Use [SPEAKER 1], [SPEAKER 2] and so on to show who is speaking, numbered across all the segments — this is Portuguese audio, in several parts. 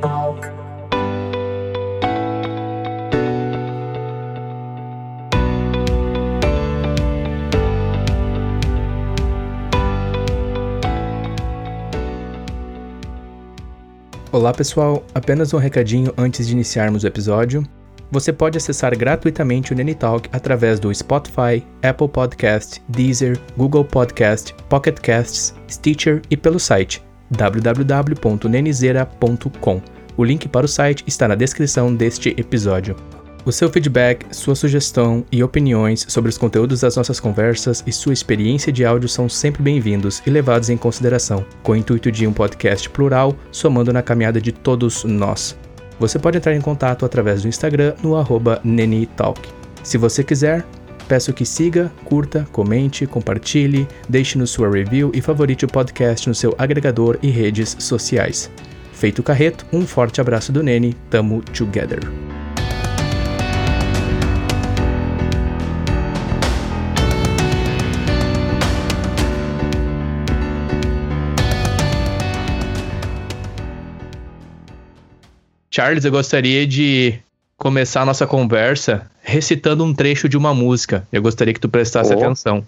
[SPEAKER 1] Talk.
[SPEAKER 2] Olá pessoal, apenas um recadinho antes de iniciarmos o episódio. Você pode acessar gratuitamente o Nenitalk através do Spotify, Apple Podcast, Deezer, Google Podcast, Pocket Casts, Stitcher e pelo site www.nenizeira.com. O link para o site está na descrição deste episódio. O seu feedback, sua sugestão e opiniões sobre os conteúdos das nossas conversas e sua experiência de áudio são sempre bem-vindos e levados em consideração, com o intuito de um podcast plural, somando na caminhada de todos nós. Você pode entrar em contato através do Instagram no arroba Nenitalk. Se você quiser, peço que siga, curta, comente, compartilhe, deixe-nos sua review e favorite o podcast no seu agregador e redes sociais. Feito o carreto, um forte abraço do Nene, tamo together. Charles, eu gostaria de começar a nossa conversa recitando um trecho de uma música. Eu gostaria que tu prestasse
[SPEAKER 3] Boa.
[SPEAKER 2] atenção.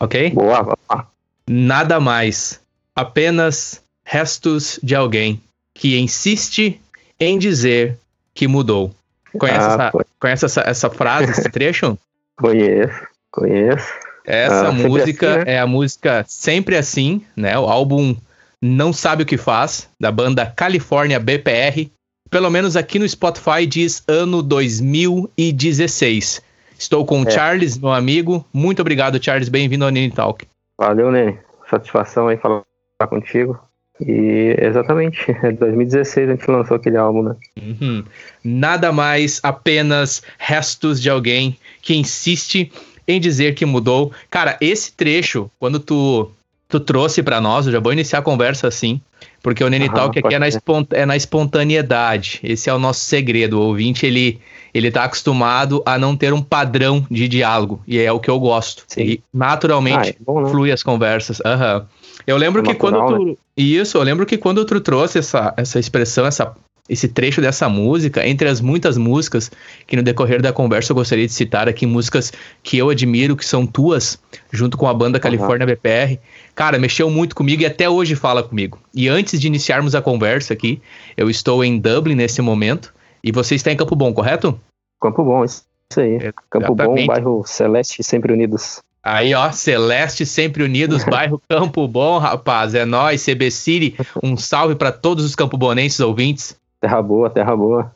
[SPEAKER 2] Ok?
[SPEAKER 3] Boa, vamos lá.
[SPEAKER 2] Nada mais. Apenas restos de alguém que insiste em dizer que mudou. Conhece,
[SPEAKER 3] Ah,
[SPEAKER 2] essa,
[SPEAKER 3] foi.
[SPEAKER 2] conhece essa, essa frase, esse trecho?
[SPEAKER 3] Conheço, conheço.
[SPEAKER 2] Essa
[SPEAKER 3] Ah,
[SPEAKER 2] música
[SPEAKER 3] assim, né?
[SPEAKER 2] é a música Sempre Assim, né? O álbum Não Sabe o Que Faz, da banda California BPR. Pelo menos aqui no Spotify diz ano 2016. Estou com o
[SPEAKER 3] É.
[SPEAKER 2] Charles, meu amigo. Muito obrigado, Charles. Bem-vindo ao Nini Talk.
[SPEAKER 3] Valeu, né? Satisfação aí falar contigo. E exatamente, em 2016 a gente lançou aquele álbum, né?
[SPEAKER 2] Uhum. Nada mais, apenas restos de alguém que insiste em dizer que mudou. Cara, esse trecho, quando tu, tu trouxe pra nós, eu já vou iniciar a conversa assim, porque o Nene Talk aqui é na, é na espontaneidade. Esse é o nosso segredo. O ouvinte, ele, ele tá acostumado a não ter um padrão de diálogo, e é o que eu gosto.
[SPEAKER 3] Sim.
[SPEAKER 2] E naturalmente
[SPEAKER 3] Ah, é bom, né?
[SPEAKER 2] flui as conversas. Aham. Eu lembro
[SPEAKER 3] É
[SPEAKER 2] que
[SPEAKER 3] natural,
[SPEAKER 2] quando tu. Isso, eu lembro que quando tu trouxe essa, essa expressão, essa, esse trecho dessa música, entre as muitas músicas que no decorrer da conversa eu gostaria de citar aqui, músicas que eu admiro, que são tuas, junto com a banda California BPR. Cara, mexeu muito comigo e até hoje fala comigo. E antes de iniciarmos a conversa aqui, eu estou em Dublin nesse momento e você está em Campo Bom, correto?
[SPEAKER 3] Campo Bom, isso aí. Campo Bom, bairro Celeste, sempre unidos.
[SPEAKER 2] Aí, ó, Celeste Sempre Unidos, bairro Campo Bom, rapaz. É nóis, CB City. Um salve para todos os campobonenses ouvintes.
[SPEAKER 3] Terra boa, terra boa.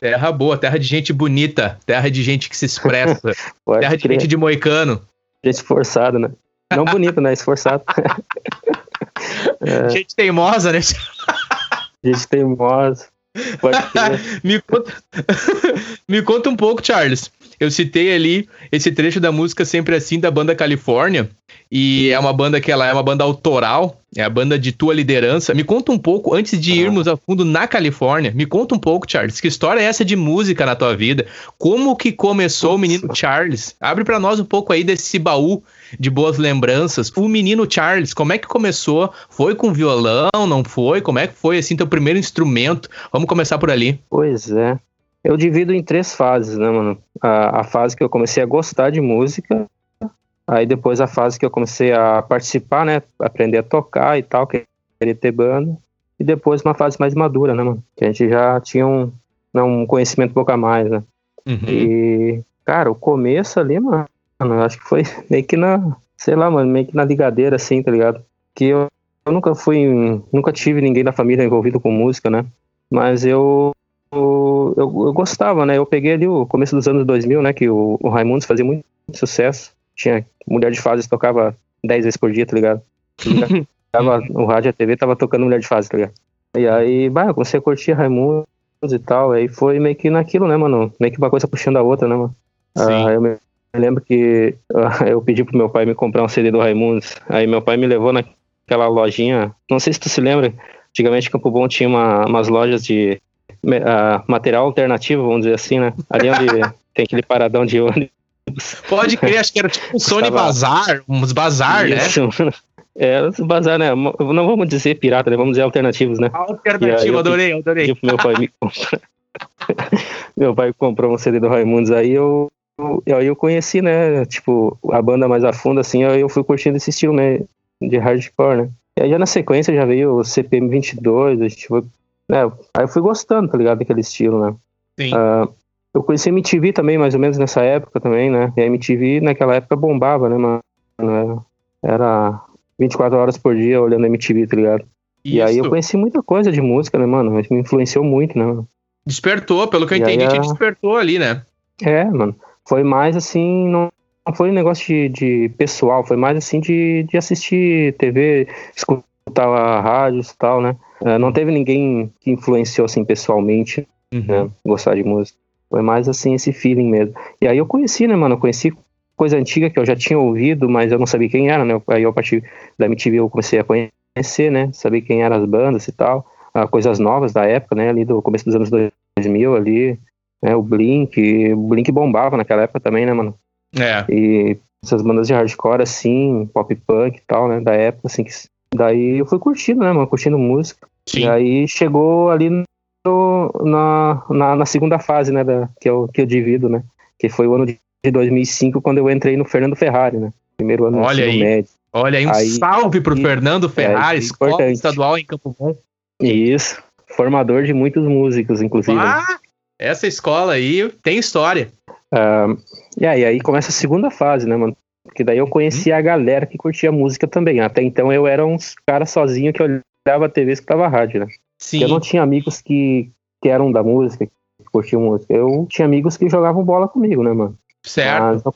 [SPEAKER 2] Terra boa, terra de gente bonita, terra de gente que se expressa, terra de
[SPEAKER 3] crer.
[SPEAKER 2] gente de moicano,
[SPEAKER 3] Gente esforçada, né? Não bonito, né? Esforçado. é,
[SPEAKER 2] gente teimosa, né?
[SPEAKER 3] gente teimosa.
[SPEAKER 2] Me conta, me conta um pouco, Charles. Eu citei ali esse trecho da música Sempre Assim da banda Califórnia. E é uma banda que ela é uma banda autoral, é a banda de tua liderança. Me conta um pouco, antes de
[SPEAKER 3] Ah.
[SPEAKER 2] irmos a fundo na Califórnia, me conta um pouco, Charles, que história é essa de música na tua vida? Como que começou o menino Charles? Abre pra nós um pouco aí desse baú de boas lembranças. O menino Charles, como é que começou? Foi com violão, não foi? Como é que foi assim teu primeiro instrumento? Vamos começar por ali.
[SPEAKER 3] Pois é. Eu divido em três fases, né, mano? A, a fase que eu comecei a gostar de música, aí depois a fase que eu comecei a participar, né? Aprender a tocar e tal, querer ter banda. E depois uma fase mais madura, né, mano? Que a gente já tinha um, né, um conhecimento um pouco a mais, né?
[SPEAKER 2] Uhum.
[SPEAKER 3] E, cara, o começo ali, mano, acho que foi meio que na, sei lá, mano, meio que na ligadeira, assim, tá ligado? Que eu, eu nunca fui, nunca tive ninguém da família envolvido com música, né? Mas eu, eu, eu, eu gostava, né? Eu peguei ali o começo dos anos 2000, né? Que o, o Raimundos fazia muito sucesso. Tinha Mulher de Fases, tocava 10 vezes por dia, tá ligado? Tava, o rádio e a TV tava tocando Mulher de Fases, tá ligado? E aí, bah, eu comecei a curtir Raimundos e tal. Aí foi meio que naquilo, né, mano? Meio que uma coisa puxando a outra, né, mano?
[SPEAKER 2] Sim.
[SPEAKER 3] Ah, eu me lembro que ah, eu pedi pro meu pai me comprar um CD do Raimundos. Aí meu pai me levou naquela lojinha. Não sei se tu se lembra. Antigamente, Campo Bom tinha uma- umas lojas de ah, material alternativo, vamos dizer assim, né? Ali onde tem aquele paradão de ônibus.
[SPEAKER 2] Pode crer, acho que era tipo um Sony
[SPEAKER 3] Tava-
[SPEAKER 2] Bazar, uns bazar, né?
[SPEAKER 3] Isso, mano. É, bazar, né? Não vamos dizer pirata, né? Vamos dizer alternativos, né?
[SPEAKER 2] Alternativo, adorei, adorei. Tipo,
[SPEAKER 3] meu pai me meu pai comprou um CD do Raimundos aí, eu aí eu conheci, né, tipo, a banda mais a fundo, assim, aí eu fui curtindo esse estilo, né, de hardcore, né. E aí já na sequência já veio o CPM 22, a gente foi, né, aí eu fui gostando, tá ligado, daquele estilo, né.
[SPEAKER 2] Sim. Uh,
[SPEAKER 3] eu conheci a MTV também, mais ou menos nessa época também, né, e a MTV naquela época bombava, né, mano, era, era 24 horas por dia olhando a MTV, tá ligado. Isso. E aí eu conheci muita coisa de música, né, mano, mas me influenciou muito, né, mano.
[SPEAKER 2] Despertou, pelo que eu e entendi, te despertou ali, né?
[SPEAKER 3] É, mano. Foi mais assim, não, foi um negócio de, de, pessoal, foi mais assim de, de assistir TV, escutar a rádio e tal, né? É, não teve ninguém que influenciou assim pessoalmente, uhum. né? Gostar de música. Foi mais assim esse feeling mesmo. E aí eu conheci, né, mano? Eu conheci coisa antiga que eu já tinha ouvido, mas eu não sabia quem era, né? Aí a partir da MTV eu comecei a conhecer, né? Saber quem eram as bandas e tal. Ah, coisas novas da época, né? Ali do começo dos anos 2000 ali, né? O Blink, o Blink bombava naquela época também, né, mano?
[SPEAKER 2] É.
[SPEAKER 3] E essas bandas de hardcore, assim, pop punk e tal, né? Da época, assim, que... daí eu fui curtindo, né, mano? Curtindo música. Sim. E aí chegou ali na, na, na, segunda fase, né? Da, que, eu, que eu divido, né? Que foi o ano de 2005, quando eu entrei no Fernando Ferrari, né? Primeiro ano
[SPEAKER 2] Olha aí. médio. Olha aí, um aí, salve pro e, Fernando Ferrari, é, escola estadual em Campo Bom.
[SPEAKER 3] Isso. Formador de muitos músicos, inclusive.
[SPEAKER 2] Ah, essa escola aí tem história.
[SPEAKER 3] Uh, e aí, aí começa a segunda fase, né, mano? Porque daí eu conheci hum. a galera que curtia música também. Até então eu era uns cara sozinho que olhava a TV e escutava rádio, né?
[SPEAKER 2] Sim.
[SPEAKER 3] Eu não tinha amigos que, que eram da música, que curtiam música. Eu tinha amigos que jogavam bola comigo, né, mano?
[SPEAKER 2] Certo. Mas
[SPEAKER 3] não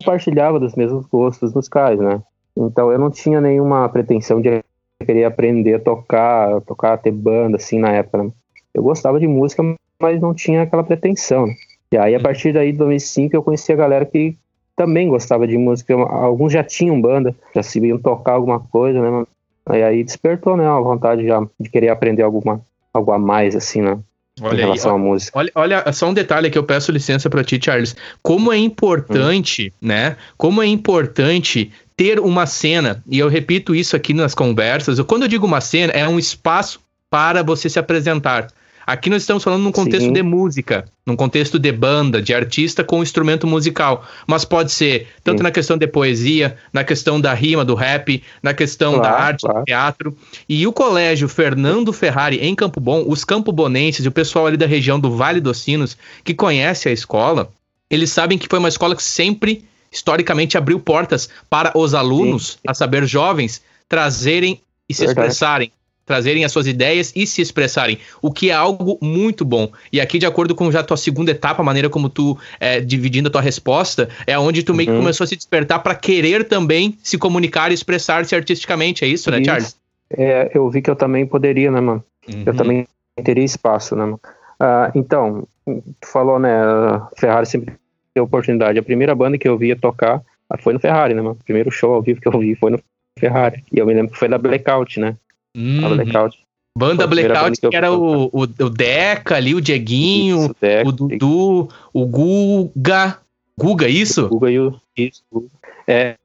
[SPEAKER 3] compartilhava dos mesmos gostos musicais, né? Então eu não tinha nenhuma pretensão de querer aprender a tocar, tocar, ter banda, assim, na época, né? Eu gostava de música, mas não tinha aquela pretensão, né? E aí, a partir daí, de 2005, eu conheci a galera que também gostava de música. Alguns já tinham banda, já sabiam tocar alguma coisa, né? E aí despertou, né, a vontade já de querer aprender alguma, algo a mais, assim, né?
[SPEAKER 2] Olha em relação aí, à música. Olha, olha, só um detalhe que eu peço licença para ti, Charles. Como é importante, hum. né? Como é importante ter uma cena, e eu repito isso aqui nas conversas, quando eu digo uma cena, é um espaço para você se apresentar. Aqui nós estamos falando num contexto Sim. de música, num contexto de banda, de artista com instrumento musical. Mas pode ser tanto Sim. na questão de poesia, na questão da rima, do rap, na questão claro, da arte, claro. do teatro. E o colégio Fernando Ferrari, em Campo Bom, os campobonenses e o pessoal ali da região do Vale dos Sinos, que conhece a escola, eles sabem que foi uma escola que sempre historicamente abriu portas para os alunos, Sim. a saber, jovens, trazerem e se Verdade. expressarem, trazerem as suas ideias e se expressarem, o que é algo muito bom. E aqui, de acordo com já a tua segunda etapa, a maneira como tu é, dividindo a tua resposta, é onde tu meio que uhum. começou a se despertar para querer também se comunicar e expressar-se artisticamente. É isso, né, isso. Charles?
[SPEAKER 3] É, eu vi que eu também poderia, né, mano? Uhum. Eu também teria espaço, né, mano? Uh, então, tu falou, né, Ferrari sempre ter oportunidade. A primeira banda que eu via tocar foi no Ferrari, né, mano? O primeiro show ao vivo que eu vi foi no Ferrari. E eu me lembro que foi da Blackout, né?
[SPEAKER 2] Uhum. Blackout. Banda Blackout, que, era o, o, o, Deca ali, o Dieguinho, isso, Deca, o Dudu, o Guga. Guga, isso?
[SPEAKER 3] O Guga e o. Isso. É,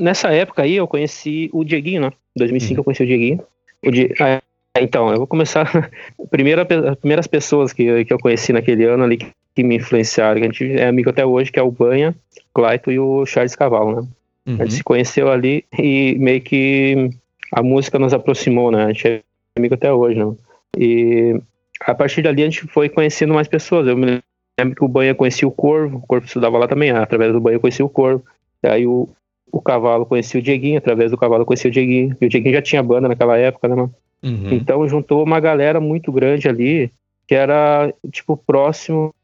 [SPEAKER 3] nessa época aí eu conheci o Dieguinho, né? Em 2005 uhum. eu conheci o Dieguinho. O ah, então, eu vou começar. Primeira, as primeiras pessoas que, que eu conheci naquele ano ali que me influenciaram, que a gente é amigo até hoje, que é o Banha, Claito e o Charles Cavalo, né? Uhum. A gente se conheceu ali e meio que a música nos aproximou, né? A gente é amigo até hoje, né? E a partir dali a gente foi conhecendo mais pessoas. Eu me lembro que o Banha conhecia o Corvo, o Corvo estudava lá também, através do Banha eu conheci o Corvo. E aí o, o Cavalo conhecia o Dieguinho, através do Cavalo conhecia o Dieguinho. E o Dieguinho já tinha banda naquela época, né, mano? Uhum. Então juntou uma galera muito grande ali, que era, tipo, próximo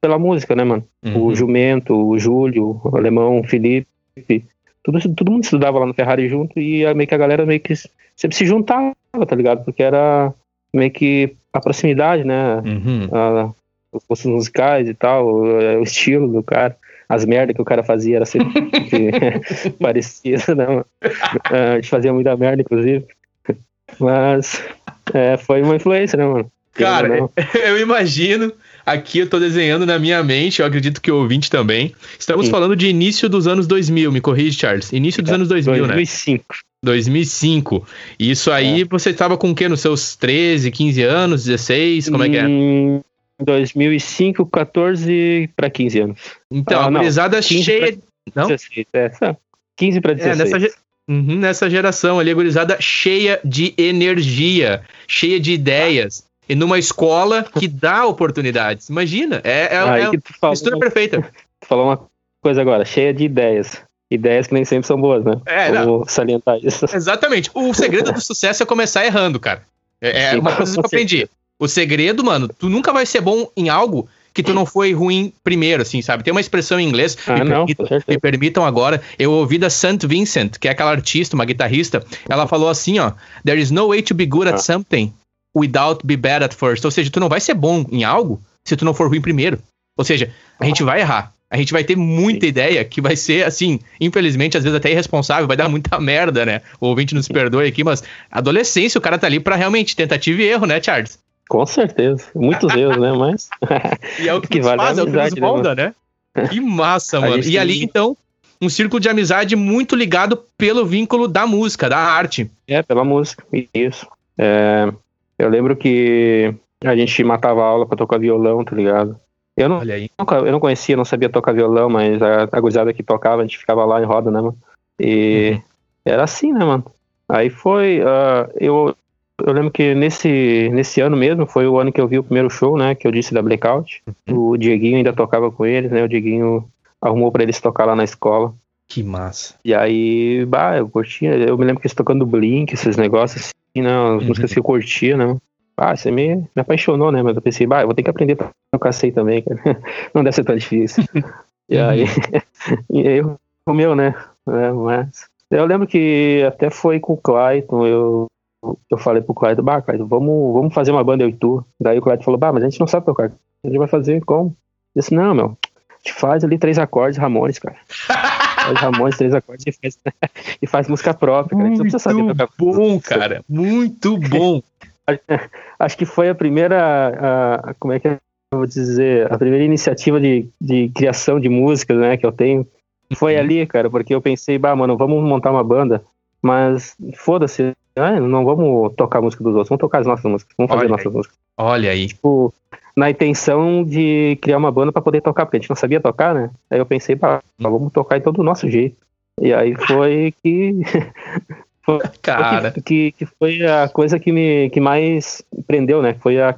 [SPEAKER 3] pela música, né, mano? Uhum. O Jumento, o Júlio, o Alemão, o Felipe, tudo, todo mundo estudava lá no Ferrari junto e meio que a galera meio que sempre se juntava, tá ligado? Porque era meio que a proximidade, né? Uhum. A, os gostos musicais e tal, o, o, estilo do cara, as merdas que o cara fazia era sempre parecido, né? Mano? A gente fazia muita merda, inclusive. Mas é, foi uma influência, né, mano?
[SPEAKER 2] Cara, eu imagino Aqui eu tô desenhando na minha mente, eu acredito que o ouvinte também. Estamos Sim. falando de início dos anos 2000, me corrige, Charles. Início dos é, anos 2000,
[SPEAKER 3] 2005. né?
[SPEAKER 2] 2005. Isso aí, é. você estava com o quê? Nos seus 13, 15 anos, 16? Como é que é?
[SPEAKER 3] Em 2005, 14 para 15 anos.
[SPEAKER 2] Então, ah, a gurizada cheia.
[SPEAKER 3] Pra... Não? 16, é, 15 para 16. É,
[SPEAKER 2] nessa, uhum, nessa geração ali, a gurizada cheia de energia, cheia de ideias. E numa escola que dá oportunidades. Imagina, é, é,
[SPEAKER 3] Aí é a mistura perfeita. Tu falou uma coisa agora, cheia de ideias ideias que nem sempre são boas, né?
[SPEAKER 2] É, Vou salientar isso. Exatamente. O segredo do sucesso é começar errando, cara. É, é uma coisa que eu aprendi. O segredo, mano, tu nunca vai ser bom em algo que tu não foi ruim primeiro, assim, sabe? Tem uma expressão em inglês,
[SPEAKER 3] ah, me, não, permitam,
[SPEAKER 2] me, permitam, agora, eu ouvi da St. Vincent, que é aquela artista, uma guitarrista, ela falou assim, ó, there is no way to be good at ah. something without be bad at first. Ou seja, tu não vai ser bom em algo se tu não for ruim primeiro. Ou seja, a gente vai errar a gente vai ter muita Sim. ideia que vai ser, assim, infelizmente, às vezes até irresponsável, vai dar muita merda, né? O ouvinte nos perdoe aqui, mas adolescência, o cara tá ali pra realmente tentativa e erro, né, Charles?
[SPEAKER 3] Com certeza. Muitos erros, né? Mas.
[SPEAKER 2] e é o que, que vale faz, é o que nos né, molda, né? Que massa, mano. E ali, então, um círculo de amizade muito ligado pelo vínculo da música, da arte.
[SPEAKER 3] É, pela música, isso. É, eu lembro que a gente matava aula pra tocar violão, tá ligado? Eu não, eu não conhecia, não sabia tocar violão, mas a, a gurizada que tocava, a gente ficava lá em roda, né, mano? E uhum. era assim, né, mano? Aí foi. Uh, eu, eu lembro que nesse, nesse ano mesmo, foi o ano que eu vi o primeiro show, né? Que eu disse da Blackout. Uhum. O Dieguinho ainda tocava com eles, né? O Dieguinho arrumou para eles tocar lá na escola.
[SPEAKER 2] Que massa.
[SPEAKER 3] E aí, bah, eu curtia. Eu me lembro que eles tocando Blink, esses negócios né? As uhum. músicas que eu curtia, né? Ah, você me, me apaixonou, né? Mas eu pensei, bah, eu vou ter que aprender a tocar sei também, cara. Não deve ser tão difícil. e aí, e aí o meu, né? É, mas eu lembro que até foi com o Clayton, eu, eu falei pro Clayton, bah, Clayton, vamos, vamos fazer uma banda eu e tu. Daí o Clayton falou, bah, mas a gente não sabe tocar. A gente vai fazer como? Eu disse, não, meu, a gente faz ali três acordes Ramones, cara. faz Ramones, três acordes e faz, e faz música própria, cara. Não precisa saber
[SPEAKER 2] tocar. Bom, cara, muito bom.
[SPEAKER 3] acho que foi a primeira, a, como é que eu vou dizer, a primeira iniciativa de, de criação de músicas, né, que eu tenho. Foi uhum. ali, cara, porque eu pensei, bah, mano, vamos montar uma banda, mas foda-se, né, não vamos tocar a música dos outros, vamos tocar as nossas músicas, vamos fazer Olha nossas
[SPEAKER 2] aí.
[SPEAKER 3] músicas.
[SPEAKER 2] Olha aí.
[SPEAKER 3] Tipo, na intenção de criar uma banda para poder tocar, porque a gente não sabia tocar, né? Aí eu pensei, bah, vamos tocar então do nosso jeito. E aí foi que foi,
[SPEAKER 2] Cara.
[SPEAKER 3] Que, que foi a coisa que me que mais prendeu, né? Foi a,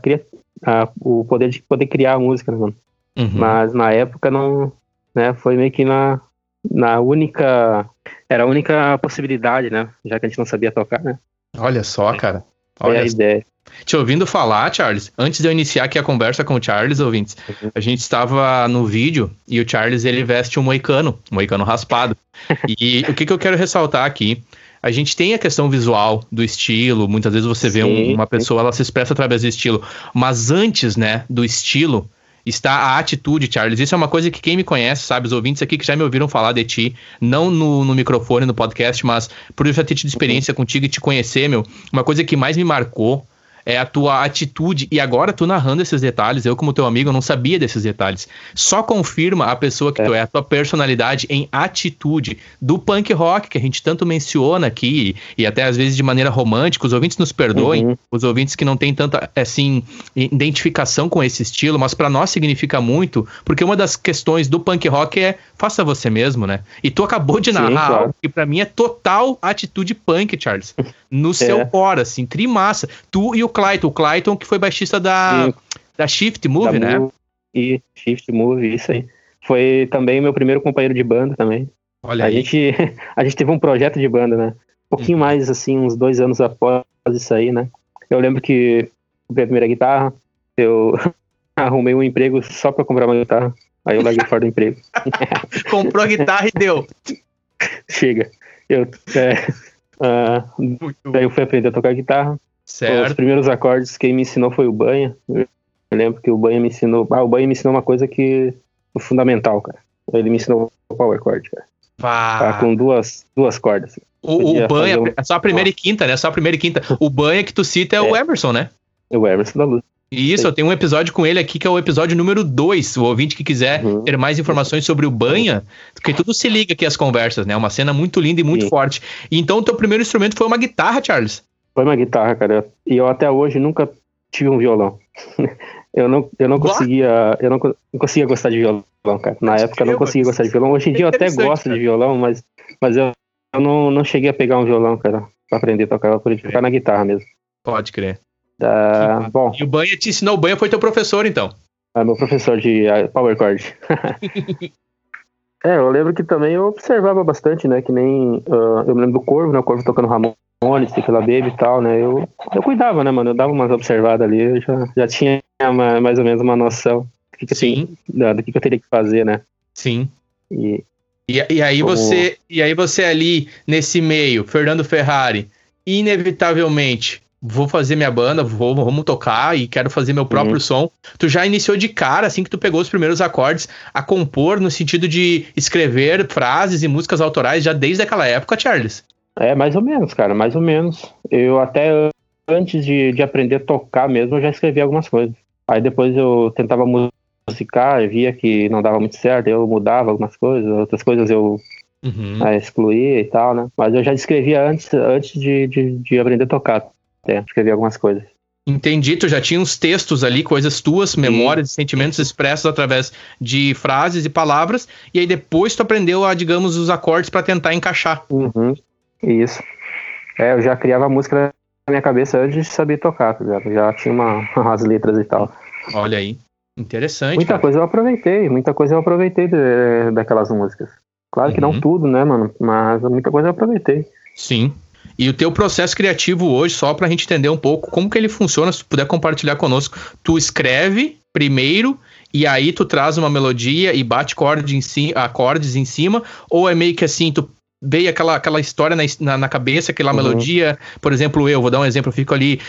[SPEAKER 3] a o poder de poder criar a música, né, mano? Uhum. Mas na época não, né? Foi meio que na, na única era a única possibilidade, né? Já que a gente não sabia tocar, né?
[SPEAKER 2] Olha só, cara. Olha
[SPEAKER 3] é a ideia.
[SPEAKER 2] Te ouvindo falar, Charles, antes de eu iniciar aqui a conversa com o Charles, ouvintes, uhum. a gente estava no vídeo e o Charles ele veste um moicano, um moicano raspado. e o que, que eu quero ressaltar aqui a gente tem a questão visual do estilo, muitas vezes você vê um, uma pessoa, ela se expressa através do estilo, mas antes, né, do estilo, está a atitude, Charles. Isso é uma coisa que quem me conhece, sabe, os ouvintes aqui que já me ouviram falar de ti, não no, no microfone, no podcast, mas por eu já ter tido experiência contigo e te conhecer, meu, uma coisa que mais me marcou é a tua atitude. E agora tu narrando esses detalhes, eu como teu amigo, eu não sabia desses detalhes. Só confirma a pessoa que é. tu é, a tua personalidade em atitude do punk rock que a gente tanto menciona aqui e até às vezes de maneira romântica. Os ouvintes nos perdoem, uhum. os ouvintes que não têm tanta assim identificação com esse estilo, mas para nós significa muito, porque uma das questões do punk rock é faça você mesmo, né? E tu acabou de narrar Sim, claro. algo que para mim é total atitude punk, Charles. No seu é. core, assim, trimassa. Tu e o Clayton. O Clayton que foi baixista da, da Shift Move, da né?
[SPEAKER 3] E Shift Move, isso aí. Foi também meu primeiro companheiro de banda também.
[SPEAKER 2] Olha
[SPEAKER 3] a
[SPEAKER 2] aí.
[SPEAKER 3] Gente, a gente teve um projeto de banda, né? Um pouquinho uhum. mais, assim, uns dois anos após isso aí, né? Eu lembro que comprei a primeira guitarra, eu arrumei um emprego só pra comprar uma guitarra. Aí eu larguei fora do emprego.
[SPEAKER 2] Comprou a guitarra e deu.
[SPEAKER 3] Chega. Eu, é, uh, daí eu fui aprender a tocar guitarra.
[SPEAKER 2] Certo.
[SPEAKER 3] Os primeiros acordes quem me ensinou foi o Banha. Eu lembro que o Banha me ensinou. Ah, o Banha me ensinou uma coisa que fundamental, cara. Ele me ensinou o power chord, cara. Tá com duas, duas cordas.
[SPEAKER 2] O, o Banha, um... é só a primeira e quinta, né? Só a primeira e quinta. O Banha que tu cita é, é. o Emerson, né?
[SPEAKER 3] O Emerson da Luz.
[SPEAKER 2] Isso, eu tenho um episódio com ele aqui que é o episódio número 2. O ouvinte que quiser uhum. ter mais informações sobre o banha, porque tudo se liga aqui as conversas, né? Uma cena muito linda e muito Sim. forte. Então, o teu primeiro instrumento foi uma guitarra, Charles?
[SPEAKER 3] Foi uma guitarra, cara. E eu até hoje nunca tive um violão. eu não, eu não conseguia, eu não, não conseguia gostar de violão, cara. Na época eu não conseguia gostar de violão. Hoje em dia eu até gosto cara. de violão, mas, mas eu, eu não, não cheguei a pegar um violão, cara, pra aprender a tocar. Eu aprendi a tocar na guitarra mesmo.
[SPEAKER 2] Pode crer.
[SPEAKER 3] Uh, bom.
[SPEAKER 2] E o Banha te ensinou, o Banha foi teu professor, então?
[SPEAKER 3] É meu professor de uh, Power Chord. é, eu lembro que também eu observava bastante, né? Que nem. Uh, eu me lembro do Corvo, né? O Corvo tocando Ramones, Tequila Baby e tal, né? Eu, eu cuidava, né, mano? Eu dava umas observadas ali, eu já, já tinha uma, mais ou menos uma noção do que, que, Sim. Eu, do que, que eu teria que fazer, né?
[SPEAKER 2] Sim. E, e, e aí como... você e aí você ali nesse meio, Fernando Ferrari, inevitavelmente vou fazer minha banda, vou, vamos tocar e quero fazer meu próprio uhum. som. Tu já iniciou de cara, assim que tu pegou os primeiros acordes, a compor no sentido de escrever frases e músicas autorais já desde aquela época, Charles?
[SPEAKER 3] É, mais ou menos, cara, mais ou menos. Eu até antes de, de aprender a tocar mesmo, eu já escrevi algumas coisas. Aí depois eu tentava musicar, via que não dava muito certo, eu mudava algumas coisas, outras coisas eu uhum. é, excluía e tal, né? Mas eu já escrevia antes, antes de, de, de aprender a tocar até, escrevi algumas coisas.
[SPEAKER 2] Entendi, tu já tinha uns textos ali, coisas tuas, memórias, sentimentos expressos através de frases e palavras, e aí depois tu aprendeu a, digamos, os acordes para tentar encaixar.
[SPEAKER 3] Uhum, isso. É, eu já criava música na minha cabeça antes de saber tocar, tá ligado? Já tinha uma, umas letras e tal.
[SPEAKER 2] Olha aí, interessante.
[SPEAKER 3] Muita cara. coisa eu aproveitei, muita coisa eu aproveitei de, daquelas músicas. Claro uhum. que não uhum. tudo, né, mano? Mas muita coisa eu aproveitei.
[SPEAKER 2] Sim. E o teu processo criativo hoje, só para a gente entender um pouco como que ele funciona, se tu puder compartilhar conosco. Tu escreve primeiro e aí tu traz uma melodia e bate em acordes em cima, ou é meio que assim, tu veio aquela, aquela história na, na, na cabeça, aquela uhum. melodia. Por exemplo, eu, vou dar um exemplo, eu fico ali.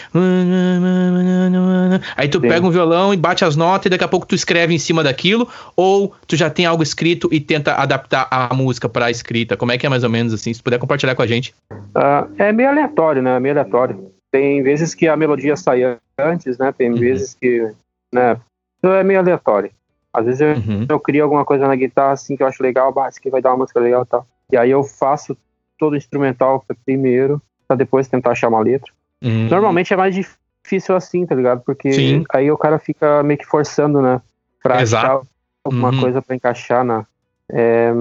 [SPEAKER 2] Aí tu Sim. pega um violão e bate as notas e daqui a pouco tu escreve em cima daquilo, ou tu já tem algo escrito e tenta adaptar a música para a escrita. Como é que é mais ou menos assim? Se puder compartilhar com a gente.
[SPEAKER 3] Uh, é meio aleatório, né? Meio aleatório. Tem vezes que a melodia sai antes, né? Tem uhum. vezes que. Né? Então é meio aleatório. Às vezes eu, uhum. eu crio alguma coisa na guitarra assim que eu acho legal, bah, isso aqui vai dar uma música legal e tal. E aí eu faço todo o instrumental primeiro, para depois tentar achar uma letra. Uhum. Normalmente é mais difícil assim, tá ligado? Porque Sim. aí o cara fica meio que forçando, né? Pra Exato. achar alguma uhum. coisa para encaixar na. É,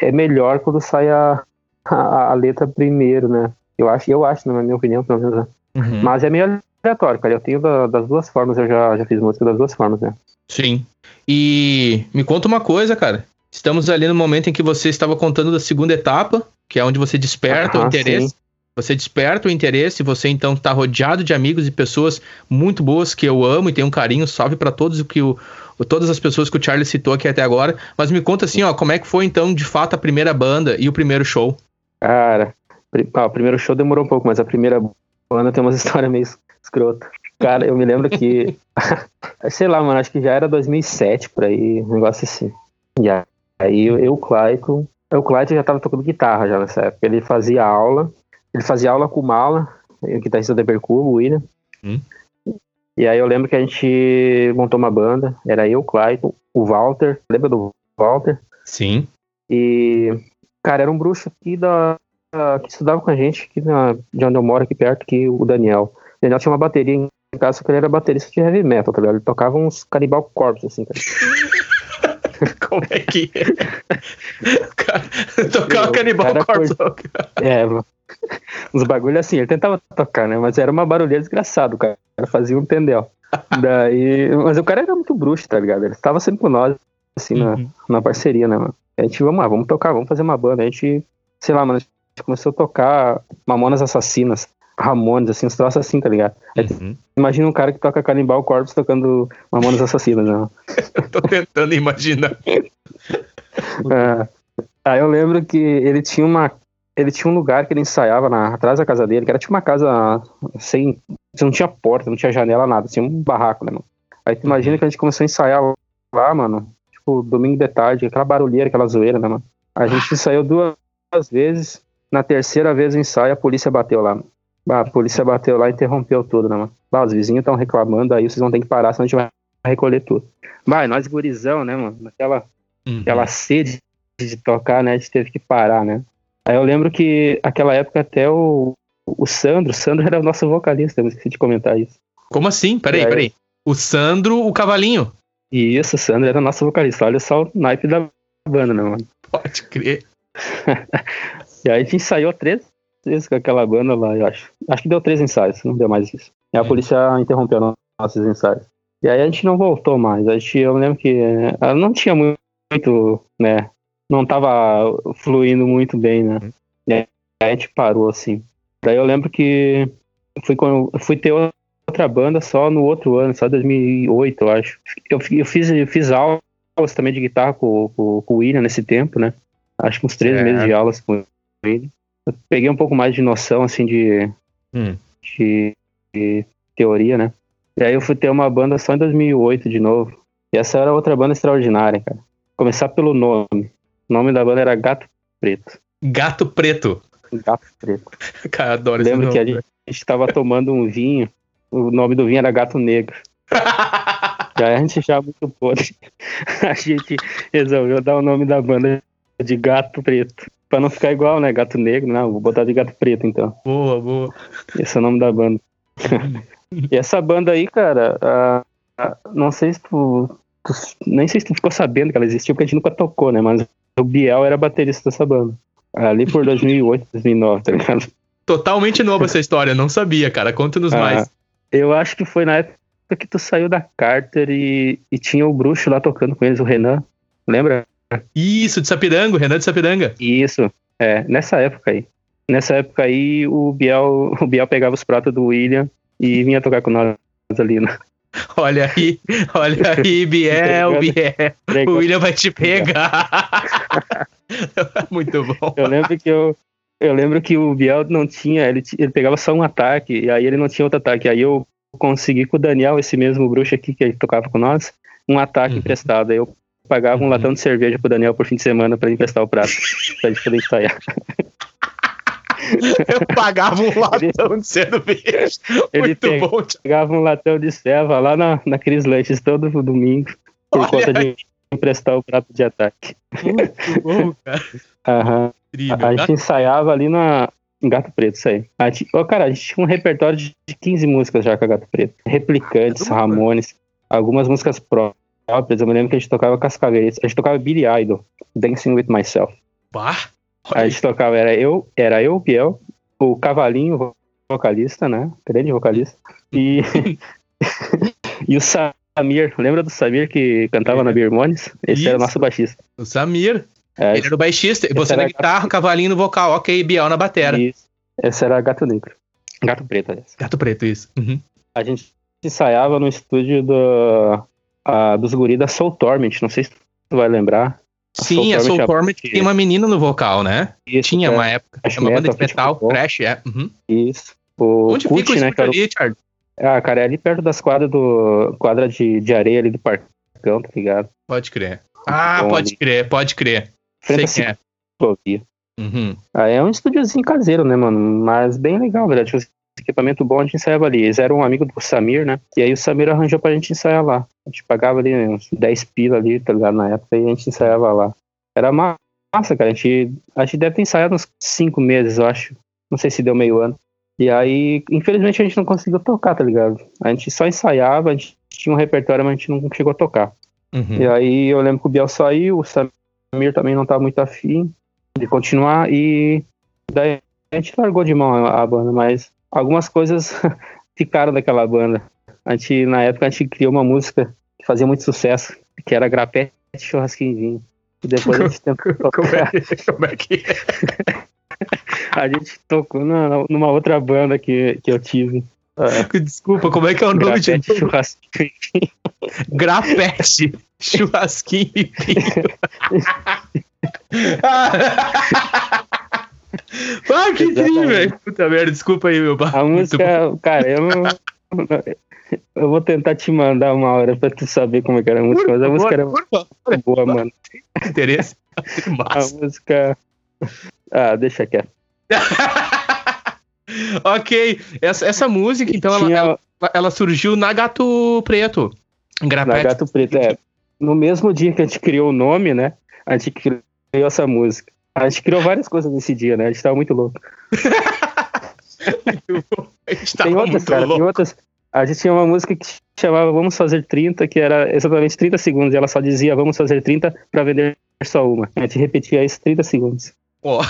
[SPEAKER 3] é melhor quando sai a, a, a, letra primeiro, né? Eu acho, eu acho, na minha opinião, pelo menos. Né? Uhum. Mas é meio aleatório, cara. Eu tenho da, das duas formas, eu já, já fiz música das duas formas, né?
[SPEAKER 2] Sim. E me conta uma coisa, cara. Estamos ali no momento em que você estava contando da segunda etapa, que é onde você desperta ah, o interesse. Sim. Você desperta o interesse, você então está rodeado de amigos e pessoas muito boas que eu amo e tenho um carinho, salve para todos o que o, todas as pessoas que o Charlie citou aqui até agora. Mas me conta assim, ó, como é que foi então de fato a primeira banda e o primeiro show?
[SPEAKER 3] Cara, ah, o primeiro show demorou um pouco, mas a primeira banda tem umas histórias meio escrota. Cara, eu me lembro que, sei lá, mano, acho que já era 2007 por aí, um negócio assim. E Aí eu, Clayton, o Clayton já estava tocando guitarra já nessa época. Ele fazia aula, ele fazia aula com o Mala, o guitarrista da Percubo, o William. Hum. E aí eu lembro que a gente montou uma banda, era eu, o Clayton, o Walter, lembra do Walter?
[SPEAKER 2] Sim.
[SPEAKER 3] E, cara, era um bruxo aqui da, que estudava com a gente, aqui na, de onde eu moro, aqui perto, que o Daniel. O Daniel tinha uma bateria em casa, só que ele era baterista de heavy metal, tá ligado? Ele tocava uns Cannibal Corpse, assim, cara.
[SPEAKER 2] Como é que é? Cara, tocar o Canibal Corpse.
[SPEAKER 3] É, uns bagulho assim, ele tentava tocar, né? Mas era uma barulheira desgraçado, cara. Fazia um tendel. Daí, mas o cara era muito bruxo, tá ligado? Ele estava sempre com nós, assim, uhum. na, na parceria, né, mano? A gente, vamos lá, vamos tocar, vamos fazer uma banda. A gente, sei lá, mano, a gente começou a tocar Mamonas Assassinas. Ramones, assim, uns troços assim, tá ligado? Uhum. Imagina um cara que toca Cannibal Corpse tocando Mamonas Assassinas, né?
[SPEAKER 2] Tô tentando imaginar.
[SPEAKER 3] é, aí eu lembro que ele tinha uma. Ele tinha um lugar que ele ensaiava na, atrás da casa dele, que era tipo uma casa sem. Não tinha porta, não tinha janela, nada, tinha um barraco, né, mano? Aí tu imagina que a gente começou a ensaiar lá, mano. Tipo, domingo de tarde, aquela barulheira, aquela zoeira, né, mano? A gente ensaiou duas vezes. Na terceira vez o ensaio, a polícia bateu lá. A polícia bateu lá e interrompeu tudo, né, mano? Ah, os vizinhos estão reclamando, aí vocês vão ter que parar, senão a gente vai recolher tudo. Vai, nós gurizão, né, mano? Naquela
[SPEAKER 2] Uhum.
[SPEAKER 3] aquela sede de tocar, né? A gente teve que parar, né? Aí eu lembro que aquela época até o, o Sandro, o Sandro era o nosso vocalista, eu esqueci de comentar isso.
[SPEAKER 2] Como assim? Peraí,
[SPEAKER 3] aí?
[SPEAKER 2] peraí. O Sandro, o cavalinho.
[SPEAKER 3] Isso, o Sandro era o nosso vocalista. Olha só o naipe da banda, né, mano?
[SPEAKER 2] Pode crer.
[SPEAKER 3] E aí a gente ensaiou três vezes com aquela banda lá, eu acho. Acho que deu três ensaios, não deu mais isso. E a
[SPEAKER 2] Hum.
[SPEAKER 3] polícia interrompeu no- nossos ensaios. E aí a gente não voltou mais. A gente, eu lembro que eh, ela não tinha muito, né? Não tava fluindo muito bem, né? E aí a gente parou, assim. Daí eu lembro que fui, fui ter outra banda só no outro ano, só 2008, eu acho. Eu, eu fiz, eu fiz aulas também de guitarra com, com, com o William nesse tempo, né? Acho que uns três
[SPEAKER 2] Certo.
[SPEAKER 3] meses de aulas com ele. Eu peguei um pouco mais de noção, assim, de,
[SPEAKER 2] Hum.
[SPEAKER 3] de, de teoria, né? E aí eu fui ter uma banda só em 2008 de novo. E essa era outra banda extraordinária, cara. Começar pelo nome. O nome da banda era Gato Preto.
[SPEAKER 2] Gato preto.
[SPEAKER 3] Gato Preto.
[SPEAKER 2] Cara, adoro esse
[SPEAKER 3] Lembro
[SPEAKER 2] nome.
[SPEAKER 3] que a gente, a gente tava tomando um vinho. O nome do vinho era Gato Negro. E aí a gente já muito podre. A gente resolveu dar o nome da banda de Gato Preto. Pra não ficar igual, né? Gato Negro, não. Vou botar de Gato Preto, então.
[SPEAKER 2] boa, boa.
[SPEAKER 3] Esse é o nome da banda. e essa banda aí, cara, não sei se tu, tu- Nem sei se tu ficou sabendo que ela existiu, porque a gente nunca tocou, né? Mas o Biel era baterista dessa banda. Ali por 2008, 2009, tá ligado?
[SPEAKER 2] Totalmente nova essa história, não sabia, cara. Conta-nos
[SPEAKER 3] Ah,
[SPEAKER 2] mais.
[SPEAKER 3] Eu acho que foi na época que tu saiu da Carter e, e tinha o bruxo lá tocando com eles, o Renan. Lembra?
[SPEAKER 2] Isso, de Sapirango, Renan de Sapiranga.
[SPEAKER 3] Isso, é, nessa época aí. Nessa época aí, o Biel, o Biel pegava os pratos do William e vinha tocar com nós ali. Né?
[SPEAKER 2] Olha aí, olha aí, Biel, Biel. O William vai te pegar. Muito bom.
[SPEAKER 3] Eu lembro que eu, eu lembro que o Biel não tinha, ele, ele pegava só um ataque, e aí ele não tinha outro ataque. Aí eu consegui com o Daniel, esse mesmo bruxo aqui que ele tocava com nós, um ataque
[SPEAKER 2] Uhum.
[SPEAKER 3] emprestado. Aí eu pagava um
[SPEAKER 2] Uhum.
[SPEAKER 3] latão de cerveja pro Daniel por fim de semana pra ele emprestar o prato, pra gente poder ensaiar.
[SPEAKER 2] Eu pagava um latão de cerveja.
[SPEAKER 3] Ele
[SPEAKER 2] Muito
[SPEAKER 3] pega-
[SPEAKER 2] bom.
[SPEAKER 3] Pegava um latão de ceva lá na, na Cris Lanches todo domingo, por
[SPEAKER 2] Olha
[SPEAKER 3] conta de emprestar o prato de ataque.
[SPEAKER 2] Muito bom, cara.
[SPEAKER 3] Aham.
[SPEAKER 2] Incrível.
[SPEAKER 3] A gente ensaiava ali na Gato Preto, isso aí. A gente, ô, cara, a gente tinha um repertório de de 15 músicas já com a Gato Preto. Replicantes. Ramones, algumas músicas próprias. Eu me lembro que a gente tocava Cascavéis. A gente tocava Billy Idol, Dancing With Myself.
[SPEAKER 2] Pá.
[SPEAKER 3] A gente tocava, era eu, era eu, o Biel, o Cavalinho, vocalista, né? Grande vocalista. E, e o Samir, lembra do Samir que cantava na Birmones? Esse era o
[SPEAKER 2] Isso.
[SPEAKER 3] nosso baixista.
[SPEAKER 2] O Samir.
[SPEAKER 3] É,
[SPEAKER 2] Ele era o baixista. e Você na guitarra, cavalinho no vocal. Ok, Biel na batera.
[SPEAKER 3] isso. Esse era Gato Negro. Gato Preto, aliás.
[SPEAKER 2] Gato preto, isso. Uhum.
[SPEAKER 3] A gente ensaiava no estúdio do, ah, dos guri da Soul Torment, não sei se tu vai lembrar. A
[SPEAKER 2] Sim, a
[SPEAKER 3] Soul
[SPEAKER 2] Soul
[SPEAKER 3] Torment
[SPEAKER 2] Torment tem uma menina no vocal, né?
[SPEAKER 3] Isso,
[SPEAKER 2] Tinha
[SPEAKER 3] é,
[SPEAKER 2] uma época. É uma banda de
[SPEAKER 3] metal,
[SPEAKER 2] trash, é. Uhum.
[SPEAKER 3] Isso. O
[SPEAKER 2] Onde fica o
[SPEAKER 3] né, o-
[SPEAKER 2] ali, Richard?
[SPEAKER 3] Ah, cara, é ali perto das quadras do. quadra de, de areia ali do Parcão, tá ligado?
[SPEAKER 2] Pode crer. Ah,
[SPEAKER 3] Bom
[SPEAKER 2] pode
[SPEAKER 3] ali.
[SPEAKER 2] crer, pode crer.
[SPEAKER 3] Frente
[SPEAKER 2] Sei quem é. Uhum.
[SPEAKER 3] Ah, é um estúdiozinho caseiro, né, mano? Mas bem legal, verdade. Tipo, equipamento bom, a gente ensaiava ali. Eles eram um amigo do Samir, né? E aí o Samir arranjou pra gente ensaiar lá. A gente pagava ali uns 10 pila ali, tá ligado? Na época, e a gente ensaiava lá. Era ma- massa, cara. A gente, a gente deve ter ensaiado uns 5 meses, eu acho. Não sei se deu meio ano. E aí, infelizmente, a gente não conseguiu tocar, tá ligado? A gente só ensaiava, a gente tinha um repertório, mas a gente não chegou a tocar.
[SPEAKER 2] Uhum.
[SPEAKER 3] E aí eu lembro que o Biel saiu, o Samir também não tava muito afim de continuar e daí a gente largou de mão a, a banda, mas algumas coisas ficaram daquela banda. A gente, na época, a gente criou uma música que fazia muito sucesso, que era Grapete Churrasquinho e Vinho. E depois a gente tentou
[SPEAKER 2] Como é
[SPEAKER 3] tocar.
[SPEAKER 2] como é, que é?
[SPEAKER 3] A gente tocou na- numa outra banda que, que eu tive. É,
[SPEAKER 2] Desculpa, como é que é o nome de
[SPEAKER 3] Grapete Churrasquinho.
[SPEAKER 2] Grapete, churrasquinho e vinho. Ah, que
[SPEAKER 3] Exatamente.
[SPEAKER 2] velho. Puta merda, desculpa aí, meu bar.
[SPEAKER 3] A música, cara, eu não. Eu vou tentar te mandar uma hora pra tu saber como é que era a música, mas a música era
[SPEAKER 2] Por favor,
[SPEAKER 3] boa, mano.
[SPEAKER 2] interesse.
[SPEAKER 3] A música. Ah, deixa quieto.
[SPEAKER 2] ok, essa, essa música, então, Tinha... ela, ela, surgiu na Gato Preto.
[SPEAKER 3] Grapete. Na Gato Preto, é. No mesmo dia que a gente criou o nome, né? A gente criou essa música. A gente criou várias coisas nesse dia, né? A gente tava muito louco. tem outras, cara, louco. tem outras. A gente tinha uma música que chamava Vamos Fazer 30, que era exatamente 30 segundos, e ela só dizia Vamos fazer 30 para vender só uma. A gente repetia isso 30 segundos.
[SPEAKER 2] Oh.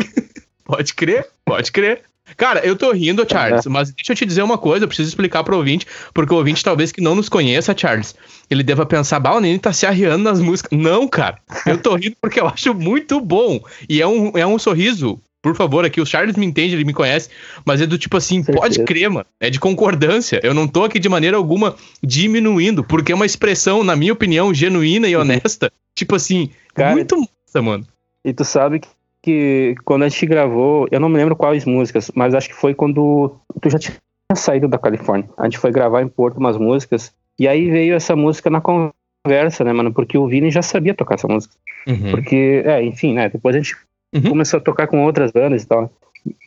[SPEAKER 2] pode crer, pode crer. Cara, eu tô rindo, Charles, mas deixa eu te dizer uma coisa, eu preciso explicar pro ouvinte, porque o ouvinte talvez que não nos conheça, Charles, ele deva pensar, bah, o Nene tá se arriando nas músicas. Não, cara, eu tô rindo porque eu acho muito bom. E é um, é um sorriso por favor, aqui o Charles me entende, ele me conhece, mas é do tipo assim, pode crer, mano. É de concordância. Eu não tô aqui de maneira alguma diminuindo, porque é uma expressão, na minha opinião, genuína e honesta. Tipo assim, Cara, muito massa, mano.
[SPEAKER 3] E tu sabe que, que quando a gente gravou, eu não me lembro quais músicas, mas acho que foi quando tu já tinha saído da Califórnia. A gente foi gravar em Porto umas músicas, e aí veio essa música na conversa, né, mano? Porque o Vini já sabia tocar essa música. Uhum. Porque, é, enfim, né? Depois a gente Uhum. Começou a tocar com outras bandas e tal.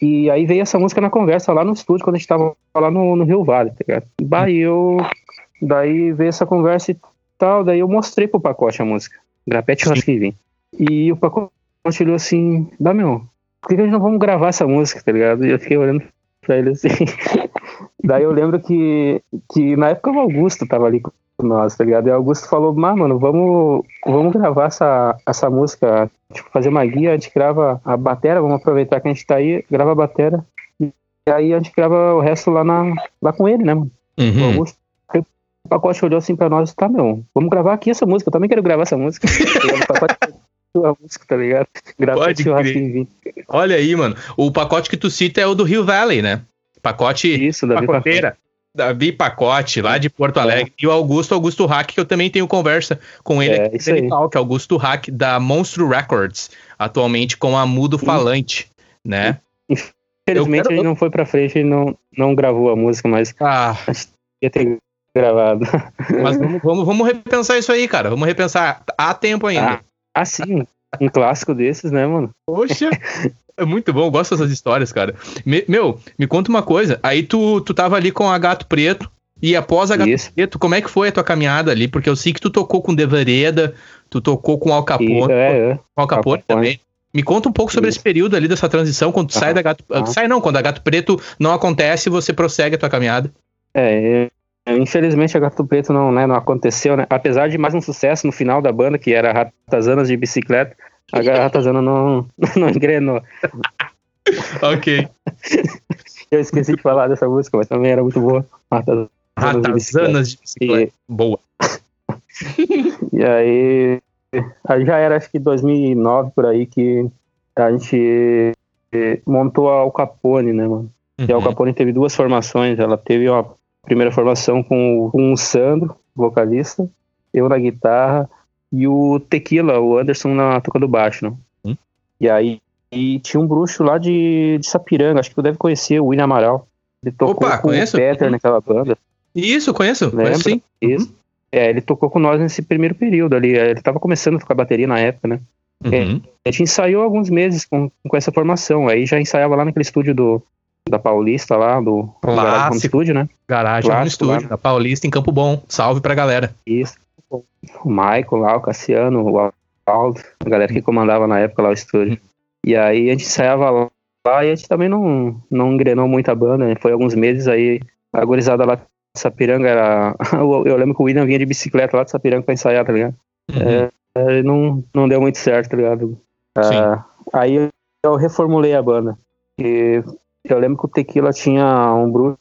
[SPEAKER 3] E aí veio essa música na conversa lá no estúdio, quando a gente tava lá no, no Rio Vale, tá ligado? Daí eu. Daí veio essa conversa e tal, daí eu mostrei pro pacote a música. Grapete e Vinho. E o pacote olhou assim, dá meu, por que, que a gente não vamos gravar essa música, tá ligado? E eu fiquei olhando pra ele assim. daí eu lembro que, que na época o Augusto tava ali nós, tá ligado? E o Augusto falou, mano, vamos, vamos gravar essa, essa música, tipo, fazer uma guia, a gente grava a batera, vamos aproveitar que a gente tá aí, grava a batera, e aí a gente grava o resto lá, na, lá com ele, né, mano? Uhum. O Augusto. O pacote olhou assim pra nós, tá, meu, vamos gravar aqui essa música, eu também quero gravar essa música. o pacote a música, tá ligado?
[SPEAKER 2] Pode crer. Olha aí, mano. O pacote que tu cita é o do Rio Valley, né? Pacote
[SPEAKER 3] Isso, da
[SPEAKER 2] pacoteira. Davi Pacote, lá de Porto Alegre, é. e o Augusto, Augusto Hack, que eu também tenho conversa com ele é, aqui isso aí. que é Augusto Hack, da Monstro Records, atualmente com a Mudo Falante, né?
[SPEAKER 3] Infelizmente quero... ele não foi pra frente, ele não, não gravou a música, mas ah. ia ter gravado.
[SPEAKER 2] Mas vamos, vamos, vamos, repensar isso aí, cara, vamos repensar, há tempo ainda.
[SPEAKER 3] Ah, ah sim, um clássico desses, né, mano?
[SPEAKER 2] Poxa, É muito bom, eu gosto dessas histórias, cara. Me, meu, me conta uma coisa. Aí tu, tu tava ali com a Gato Preto, e após a Gato Isso. Preto, como é que foi a tua caminhada ali? Porque eu sei que tu tocou com Devereda, tu tocou com Al Capone, é, é. com Al Capone, também. Me conta um pouco sobre Isso. esse período ali dessa transição, quando tu sai da Gato... Sai não, quando a Gato Preto não acontece, você prossegue a tua caminhada.
[SPEAKER 3] É infelizmente a Gato Preto não, né, não aconteceu, né? Apesar de mais um sucesso no final da banda, que era Ratazanas de Bicicleta, a ratazana não, não engrenou.
[SPEAKER 2] ok.
[SPEAKER 3] Eu esqueci de falar dessa música, mas também era muito boa.
[SPEAKER 2] Ratazanas, Ratazanas de bicicleta. E... Boa.
[SPEAKER 3] e aí, aí já era acho que 2009 por aí que a gente montou a Al Capone, né, mano? Uhum. E a Al uhum. Capone teve duas formações. Ela teve uma primeira formação com, com o Sandro, vocalista, eu na guitarra e o Tequila, o Anderson, na tocando baixo, né? Hum? E aí e tinha um bruxo lá de, de Sapiranga, acho que tu deve conhecer, o William Amaral. Ele tocou Opa, com conheço? o Peter naquela banda.
[SPEAKER 2] Isso, conheço, Lembra? conheço sim.
[SPEAKER 3] Isso. Uhum. É, ele tocou com nós nesse primeiro período ali. Ele tava começando a tocar bateria na época, né? Uhum. É, a gente ensaiou alguns meses com, com essa formação. Aí já ensaiava lá naquele estúdio do, da Paulista lá, do
[SPEAKER 2] Garagem
[SPEAKER 3] Estúdio, né?
[SPEAKER 2] Garagem Clássico, Estúdio, da Paulista em Campo Bom. Salve pra galera.
[SPEAKER 3] Isso o Michael lá, o Cassiano, o Paulo, a galera que comandava na época lá o estúdio. E aí a gente ensaiava lá e a gente também não, não engrenou muito a banda, né? Foi alguns meses aí, a gorizada lá de Sapiranga era. Eu lembro que o William vinha de bicicleta lá de Sapiranga pra ensaiar, tá ligado? Uhum. É, não, não deu muito certo, tá ligado? Ah, aí eu reformulei a banda. E eu lembro que o Tequila tinha um bruxo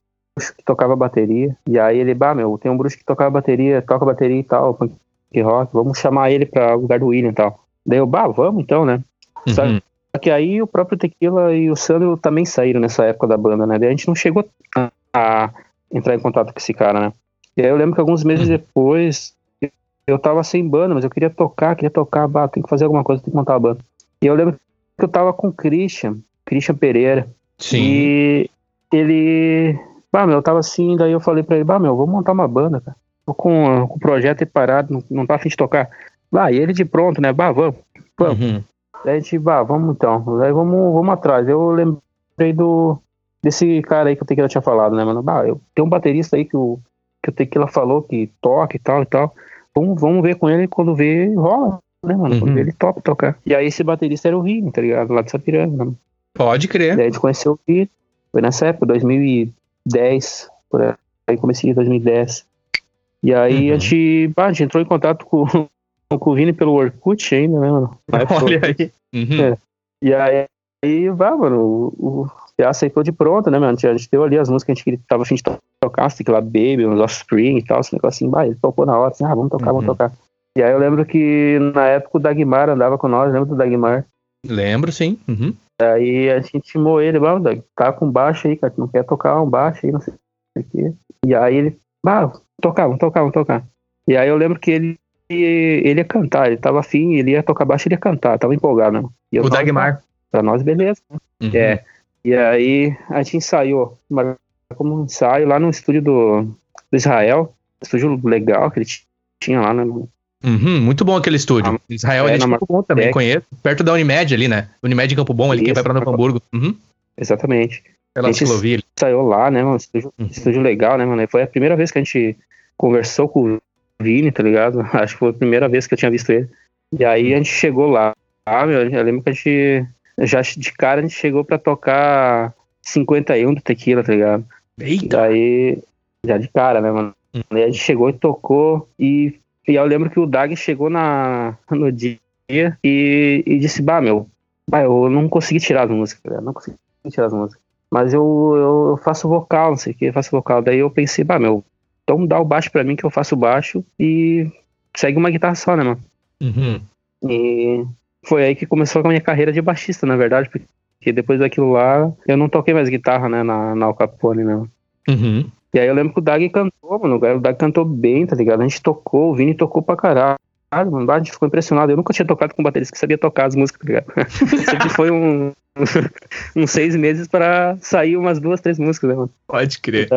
[SPEAKER 3] que tocava bateria. E aí ele, bah, meu, tem um bruxo que tocava bateria, toca bateria e tal, punk rock, vamos chamar ele pra lugar do William e tal. Daí eu, bah, vamos então, né? Uhum. Só que aí o próprio Tequila e o Sandro também saíram nessa época da banda, né? Daí a gente não chegou a, a entrar em contato com esse cara, né? E aí eu lembro que alguns meses uhum. depois eu tava sem banda, mas eu queria tocar, queria tocar, bah, tem que fazer alguma coisa, tem que montar a banda. E eu lembro que eu tava com o Christian, Christian Pereira. Sim. E ele Bah, meu, eu tava assim, daí eu falei pra ele, bah, meu, vamos montar uma banda, cara. Tô com, com o projeto aí parado, não, não tá afim de tocar. Bah, e ele de pronto, né? Bah, vamos, vamos. Uhum. Daí a gente, bah, vamos então. Daí vamos, vamos atrás. Eu lembrei do, desse cara aí que o Tequila tinha falado, né, mano? Bah, eu tenho um baterista aí que o, que o Tequila falou que toca e tal e tal. Vamos, vamos ver com ele quando vê, rola, né, mano? Quando
[SPEAKER 2] Uhum.
[SPEAKER 3] vê ele topa tocar. E aí esse baterista era o Vini, tá ligado? Lá de Sapiranga, né?
[SPEAKER 2] Pode crer.
[SPEAKER 3] Daí a gente conheceu o Vini, foi nessa época, 2010, por aí, comecei em 2010. E aí
[SPEAKER 2] Uhum.
[SPEAKER 3] a, gente, a gente entrou em contato com, com o Vini pelo Orkut ainda, né, mano?
[SPEAKER 2] Olha aí. Uhum.
[SPEAKER 3] É. E aí, aí vá, mano, o, o PA aceitou de pronto, né, mano? A gente, deu ali as músicas que a gente tava afim de to- tocar, assim, lá Baby, uns Offspring e tal, esse negocinho, bah, ele tocou na hora, assim, ah, vamos tocar,
[SPEAKER 2] Uhum.
[SPEAKER 3] vamos tocar. E aí eu lembro que na época o Dagmar andava com nós, lembra do Dagmar?
[SPEAKER 2] Lembro, sim. Uhum.
[SPEAKER 3] Aí a gente intimou ele, Dag, tá com baixo aí, cara, não quer tocar um baixo aí, não sei o quê. E aí ele, bah, tocar, vamos tocar, vamos tocar. E aí eu lembro que ele, ele ia cantar, ele tava afim, ele ia tocar baixo, ele ia cantar, tava empolgado, né? E eu
[SPEAKER 2] O Dagmar.
[SPEAKER 3] Pra nós, beleza.
[SPEAKER 2] Uhum.
[SPEAKER 3] É. E aí a gente ensaiou, marcou como um ensaio lá no estúdio do, do Israel, estúdio legal que ele tinha lá, né?
[SPEAKER 2] Uhum, muito bom aquele estúdio. Israel
[SPEAKER 3] é,
[SPEAKER 2] é Campo Bom também,
[SPEAKER 3] Martec.
[SPEAKER 2] conheço. Perto da Unimed ali, né? Unimed Campo Bom, ali quem
[SPEAKER 3] Isso,
[SPEAKER 2] vai pra Novo Hamburgo. Uhum.
[SPEAKER 3] Exatamente.
[SPEAKER 2] Pela
[SPEAKER 3] A gente-
[SPEAKER 2] ciclovia. ali.
[SPEAKER 3] Ensaiou lá, né, mano? Estúdio,
[SPEAKER 2] Uhum.
[SPEAKER 3] estúdio legal, né, mano? E Foi a primeira vez que a gente conversou com o Vini, tá ligado? Acho que foi a primeira vez que eu tinha visto ele. E aí a gente chegou lá, ah, meu, eu lembro que a gente, já de cara, a gente chegou pra tocar 51 do Tequila, tá ligado? E
[SPEAKER 2] Eita!
[SPEAKER 3] aí, já de cara, né, mano?
[SPEAKER 2] Hum.
[SPEAKER 3] Aí a gente chegou e tocou. E, e eu lembro que o Dag chegou na, no dia e, e disse: Bah, meu, bah, eu não consegui tirar as músicas, cara, não consegui tirar as músicas. Mas eu, eu, eu faço vocal, não sei o que, faço vocal. Daí eu pensei: Bah, meu, então dá o baixo pra mim que eu faço baixo e segue uma guitarra só, né, mano?
[SPEAKER 2] Uhum.
[SPEAKER 3] E foi aí que começou a minha carreira de baixista, na verdade, porque depois daquilo lá eu não toquei mais guitarra, né, na, na Al Capone, né?
[SPEAKER 2] Uhum.
[SPEAKER 3] E aí eu lembro que o Dag cantou, mano. O Dag cantou bem, tá ligado? A gente tocou, o Vini tocou pra caralho. Mano, a gente ficou impressionado. Eu nunca tinha tocado com baterista que sabia tocar as músicas, tá ligado? Sempre foi um, uns seis meses pra sair umas duas, três músicas, né, mano?
[SPEAKER 2] Pode crer.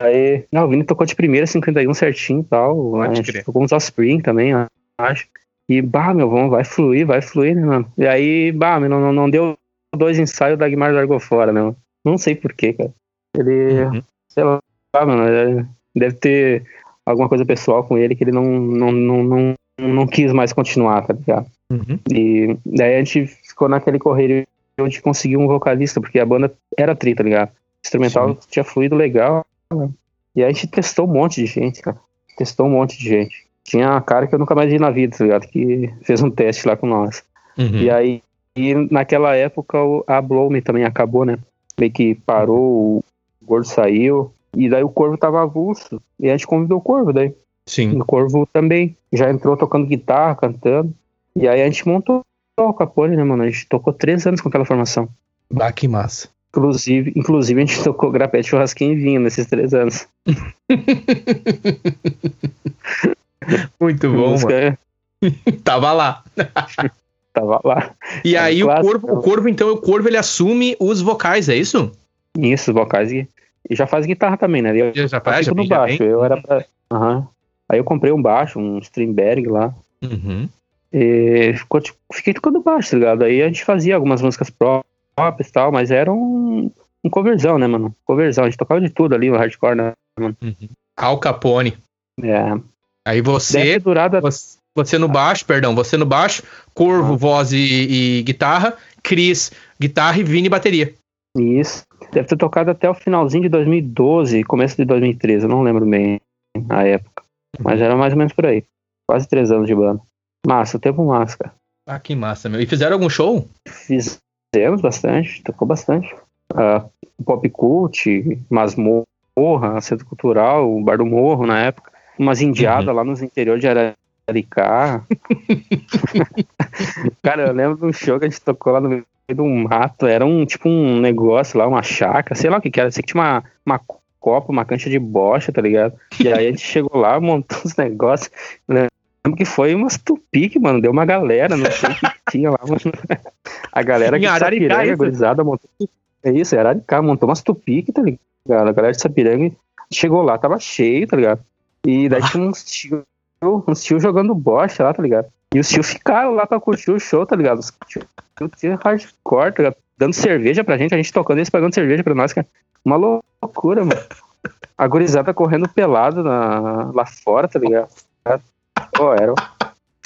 [SPEAKER 3] Aí, não, o Vini tocou de primeira 51 certinho e tal.
[SPEAKER 2] Pode
[SPEAKER 3] A gente
[SPEAKER 2] crer.
[SPEAKER 3] tocou uns Offspring também, acho. E, bah, meu, vamos, vai fluir, vai fluir, né, mano? E aí, bah, meu, não, não, não deu dois ensaios, o Dagmar largou fora, né, mano? Não sei porquê, cara. Ele,
[SPEAKER 2] Uhum.
[SPEAKER 3] sei lá, mano, é, deve ter alguma coisa pessoal com ele que ele não, não, não, não, não quis mais continuar, tá ligado?
[SPEAKER 2] Uhum.
[SPEAKER 3] E daí a gente ficou naquele correio de conseguir um vocalista, porque a banda era tri, tá ligado? O instrumental
[SPEAKER 2] Sim.
[SPEAKER 3] tinha fluído legal, né? E aí a gente testou um monte de gente, cara. Testou um monte de gente. Tinha uma cara que eu nunca mais vi na vida, tá ligado? Que fez um teste lá com nós.
[SPEAKER 2] Uhum.
[SPEAKER 3] E aí, e naquela época, a Blow Me também acabou, né? Meio que parou, o Gordo saiu. E daí o Corvo tava avulso. E a gente convidou o Corvo daí.
[SPEAKER 2] Sim.
[SPEAKER 3] O Corvo também já entrou tocando guitarra, cantando. E aí a gente montou o Capone, né, mano? A gente tocou três anos com aquela formação.
[SPEAKER 2] Bah, que massa.
[SPEAKER 3] Inclusive, inclusive a gente tocou grapete, churrasquinho e vinho nesses três anos.
[SPEAKER 2] Muito bom,
[SPEAKER 3] Música
[SPEAKER 2] mano. Tava lá.
[SPEAKER 3] tava lá.
[SPEAKER 2] E
[SPEAKER 3] É um
[SPEAKER 2] aí o
[SPEAKER 3] clássico,
[SPEAKER 2] corvo, o corvo, então, o corvo ele assume os vocais, é isso?
[SPEAKER 3] Isso, vocais e, e já faz guitarra também, né? Eu,
[SPEAKER 2] Já, faz, já
[SPEAKER 3] fico no baixo. Eu era pra. Aham. Aí eu comprei um baixo, um Strindberg lá.
[SPEAKER 2] Uhum.
[SPEAKER 3] E ficou, tipo, fiquei tocando baixo, tá ligado? Aí a gente fazia algumas músicas próprias e tal, mas era um, um coverzão, né, mano? Coverzão. A gente tocava de tudo ali, o hardcore, né?
[SPEAKER 2] Uhum. Al Capone.
[SPEAKER 3] É.
[SPEAKER 2] Aí você,
[SPEAKER 3] ter durado
[SPEAKER 2] você, você no baixo, perdão, você no baixo, Corvo,
[SPEAKER 3] Ah.
[SPEAKER 2] voz e, e guitarra, Cris, guitarra e Vini, bateria.
[SPEAKER 3] Isso. Deve ter tocado até o finalzinho de 2012, começo de 2013, eu não lembro bem a época. Mas era mais ou menos por aí. Quase três anos de banda. Massa, tempo massa, cara.
[SPEAKER 2] Ah, que massa, meu. E fizeram algum show?
[SPEAKER 3] Fizemos bastante, tocou bastante. Ah, Pop Cult, Masmorra, Centro Cultural, o Bar do Morro na época. Umas indiadas lá nos interiores de Araricá. Cara, eu lembro de um show que a gente tocou lá no de um mato. Era um tipo um negócio lá, uma chácara, sei lá o que que era. Sei que tinha uma, uma copa, uma cancha de bocha, tá ligado? E aí a gente chegou lá, montou os negócios. Lembro que foi umas tupique, mano. Deu uma galera, não sei o que tinha lá, mano. A galera que de Sapiranga,
[SPEAKER 2] isso?
[SPEAKER 3] gurizada, montou. É isso, é Araricá, montou umas tupique, tá ligado? A galera de Sapiranga chegou lá, tava cheio, tá ligado? E daí tinha uns tio, uns tio jogando bocha lá, tá ligado? E os tios ficaram lá pra curtir o show, tá ligado? Os tios tinham hardcore, tá ligado? Dando cerveja pra gente, a gente tocando eles pagando cerveja pra nós, cara. Uma loucura, mano. A gurizada correndo pelado na, lá fora, tá ligado? Pô, era.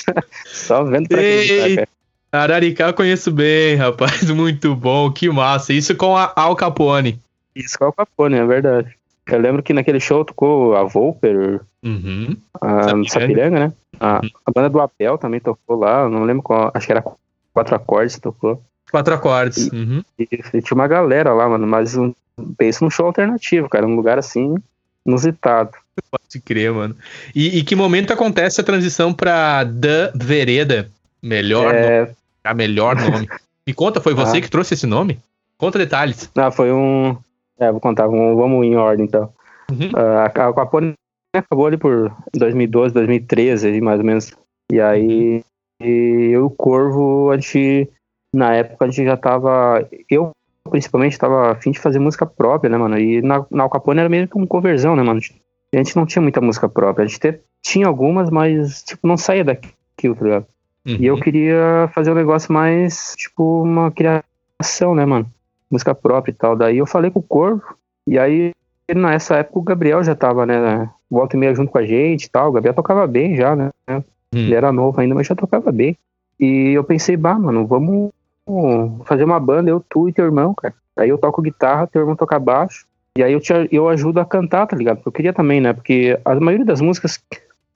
[SPEAKER 3] Só vendo pra
[SPEAKER 2] acreditar, cara. Araricá eu conheço bem, rapaz. Muito bom, que massa. Isso com a Al Capone.
[SPEAKER 3] Isso com a Al Capone, é verdade. Eu lembro que naquele show tocou a Volper,
[SPEAKER 2] uhum.
[SPEAKER 3] a Sapiranga, Sapiranga né? A, uhum. a, banda do Apel também tocou lá, não lembro qual, acho que era quatro acordes tocou.
[SPEAKER 2] Quatro acordes.
[SPEAKER 3] E, uhum. e, e tinha uma galera lá, mano, mas um, pensa num show alternativo, cara, um lugar assim, inusitado.
[SPEAKER 2] Pode crer, mano. E, e que momento acontece a transição pra The Vereda? Melhor é... nome. A melhor nome. Me conta, foi você ah. que trouxe esse nome? Conta detalhes.
[SPEAKER 3] Não, foi um. É, vou contar, vamos, vamos em ordem então. Uhum. Uh, a, a Capone acabou ali por 2012, 2013, mais ou menos. E aí, e eu e o Corvo, a gente, na época, a gente já tava. Eu, principalmente, tava afim de fazer música própria, né, mano? E na, na Al Capone era meio que uma conversão, né, mano? A gente não tinha muita música própria. A gente te, tinha algumas, mas, tipo, não saía daquilo, tá ligado? Uhum. E eu queria fazer um negócio mais, tipo, uma criação, né, mano? Música própria e tal. Daí eu falei com o Corvo, e aí, nessa época, o Gabriel já tava, né? Volta e meia junto com a gente e tal. O Gabriel tocava bem já, né? Uhum. Ele era novo ainda, mas já tocava bem. E eu pensei, bah, mano, vamos fazer uma banda, eu, tu e teu irmão, cara. Aí eu toco guitarra, teu irmão toca baixo. E aí eu, te, eu ajudo a cantar, tá ligado? Porque eu queria também, né? Porque a maioria das músicas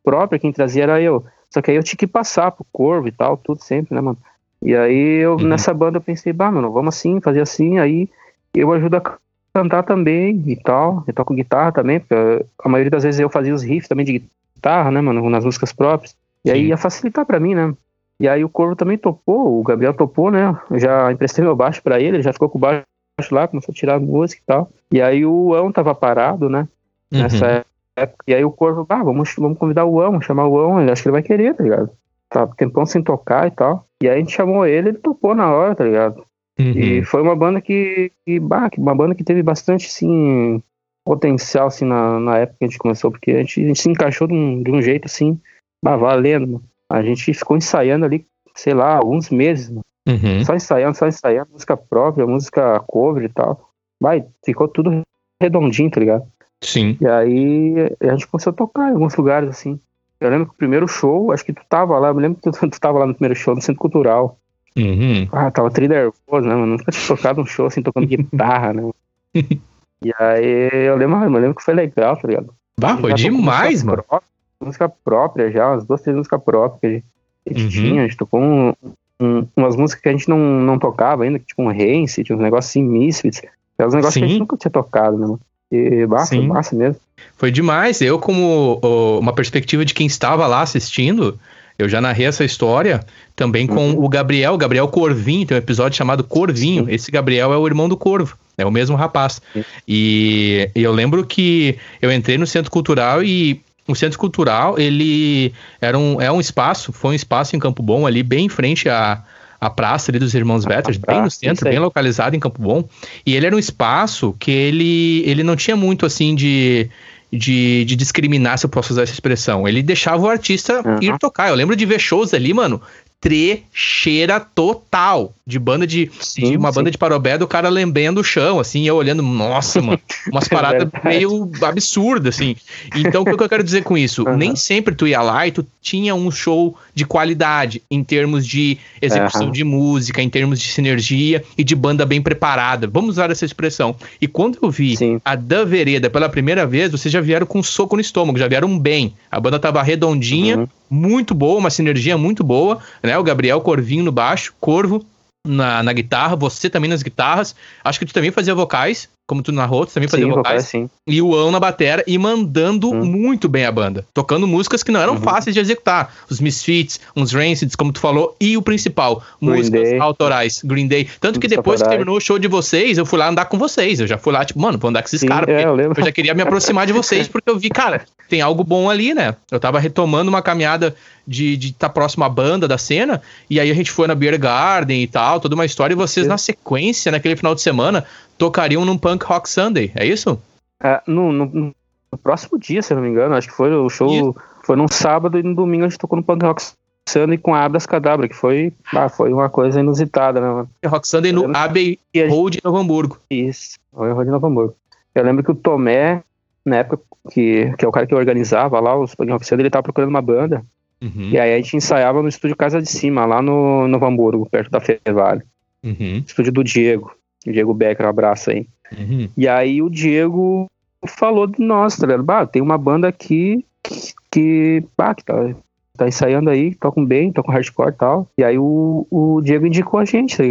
[SPEAKER 3] próprias quem trazia era eu. Só que aí eu tinha que passar pro corvo e tal, tudo sempre, né, mano? E aí eu, uhum. nessa banda eu pensei, bah, mano, vamos assim, fazer assim, aí eu ajudo a cantar também e tal. Eu toco guitarra também, porque a maioria das vezes eu fazia os riffs também de guitarra, né, mano, nas músicas próprias. E aí ia facilitar para mim, né? E aí o Corvo também topou, o Gabriel topou, né? Eu já emprestei meu baixo para ele, ele já ficou com o baixo lá, começou a tirar a música e tal. E aí o Ão tava parado, né? Uhum. Nessa época. E aí o Corvo, ah, vamos, vamos convidar o Ão, chamar o Ão, ele acho que ele vai querer, tá ligado? Tá tempão sem tocar e tal. E aí a gente chamou ele, ele topou na hora, tá ligado? Uhum. E foi uma banda que, que, bah, uma banda que teve bastante, assim, potencial, assim, na, na época que a gente começou, porque a gente, a gente se encaixou de um, de um jeito, assim, bah, valendo, mano. A gente ficou ensaiando ali, sei lá, alguns meses, mano. Uhum. Só ensaiando, só ensaiando, música própria, música cover e tal. Vai, ficou tudo redondinho, tá ligado?
[SPEAKER 2] Sim.
[SPEAKER 3] E aí a gente começou a tocar em alguns lugares, assim. Eu lembro que o primeiro show, acho que tu tava lá, eu me lembro que tu, tu tava lá no primeiro show, no Centro Cultural.
[SPEAKER 2] Uhum.
[SPEAKER 3] Ah, tava tri nervoso, né, mano? Nunca tinha tocado um show assim, tocando guitarra, né? e aí eu lembro, eu lembro que foi legal, tá ligado?
[SPEAKER 2] Bah, foi demais,
[SPEAKER 3] música
[SPEAKER 2] mano.
[SPEAKER 3] Própria, música própria já, umas duas, três músicas próprias que a gente, a gente uhum. tinha. A gente tocou um, um, umas músicas que a gente não, não tocava ainda, tipo um Rancid, tinha uns negócios assim, Misfits. Uns negócios Sim. que a gente nunca tinha tocado, né, mano? E massa, Sim. massa mesmo.
[SPEAKER 2] Foi demais. Eu, como oh, uma perspectiva de quem estava lá assistindo, eu já narrei essa história também com uhum. o Gabriel, o Gabriel Corvinho, tem um episódio chamado Corvinho. Esse Gabriel é o irmão do Corvo, é o mesmo rapaz. E, eu lembro que eu entrei no Centro Cultural e o Centro Cultural, ele era um, é um espaço, foi um espaço em Campo Bom ali, bem em frente a, a praça ali dos Irmãos Vetters, bem no centro, bem localizado em Campo Bom. E ele era um espaço que ele, ele não tinha muito assim de de, de discriminar, se eu posso usar essa expressão. Ele deixava o artista uhum. ir tocar. Eu lembro de ver shows ali, mano, trecheira total de banda de, sim, de uma sim. banda de parobé do cara lambendo o chão, assim, eu olhando, nossa, mano, umas é paradas é meio absurdas, assim. Então, o que eu quero dizer com isso? Uhum. Nem sempre tu ia lá e tu tinha um show de qualidade em termos de execução uhum. de música, em termos de sinergia e de banda bem preparada. Vamos usar essa expressão. E quando eu vi sim. a Da Vereda pela primeira vez, vocês já vieram com um soco no estômago, já vieram bem. A banda tava redondinha, uhum. muito boa, uma sinergia muito boa, né? O Gabriel Corvinho no baixo, Corvo na, na guitarra, você também nas guitarras. Acho que tu também fazia vocais, como tu narrou, tu também fazia sim, vocais. sim. E o Ão na batera e mandando hum. muito bem a banda. Tocando músicas que não eram uhum. fáceis de executar. Os Misfits, uns Rancids, como tu falou, e o principal, Green músicas Day. autorais, Green Day. Tanto que depois que terminou o show de vocês, eu fui lá andar com vocês. Eu já fui lá, tipo, mano, vou andar com esses caras. É, eu, eu, já queria me aproximar de vocês, porque eu vi, cara, tem algo bom ali, né? Eu tava retomando uma caminhada de estar tá próximo à banda da cena, e aí a gente foi na Beer Garden e tal, toda uma história, e vocês, na sequência, naquele final de semana, tocariam num Punk Rock Sunday, é isso?
[SPEAKER 3] É, no, no, no próximo dia, se eu não me engano, acho que foi o show, foi num sábado e no domingo a gente tocou no Punk Rock Sunday com a Abras Cadabra, que foi, ah, foi uma coisa inusitada, né, mano?
[SPEAKER 2] Rock Sunday no Abbey Road em Novo Hamburgo.
[SPEAKER 3] Isso, Abbey Road em Novo Hamburgo. Eu lembro que o Tomé, na época, que, que é o cara que organizava lá os Rock Sunday, ele tava procurando uma banda. Uhum. E aí a gente ensaiava no estúdio Casa de Cima, lá no Novo Hamburgo, perto da Fevale. Uhum. Estúdio do Diego. O Diego Becker, um abraço aí. Uhum. E aí o Diego falou de nós, tá ligado? Bah, tem uma banda aqui que, bah, que tá, tá ensaiando aí, tocam bem, tocam hardcore e tal. E aí o, o Diego indicou a gente, tá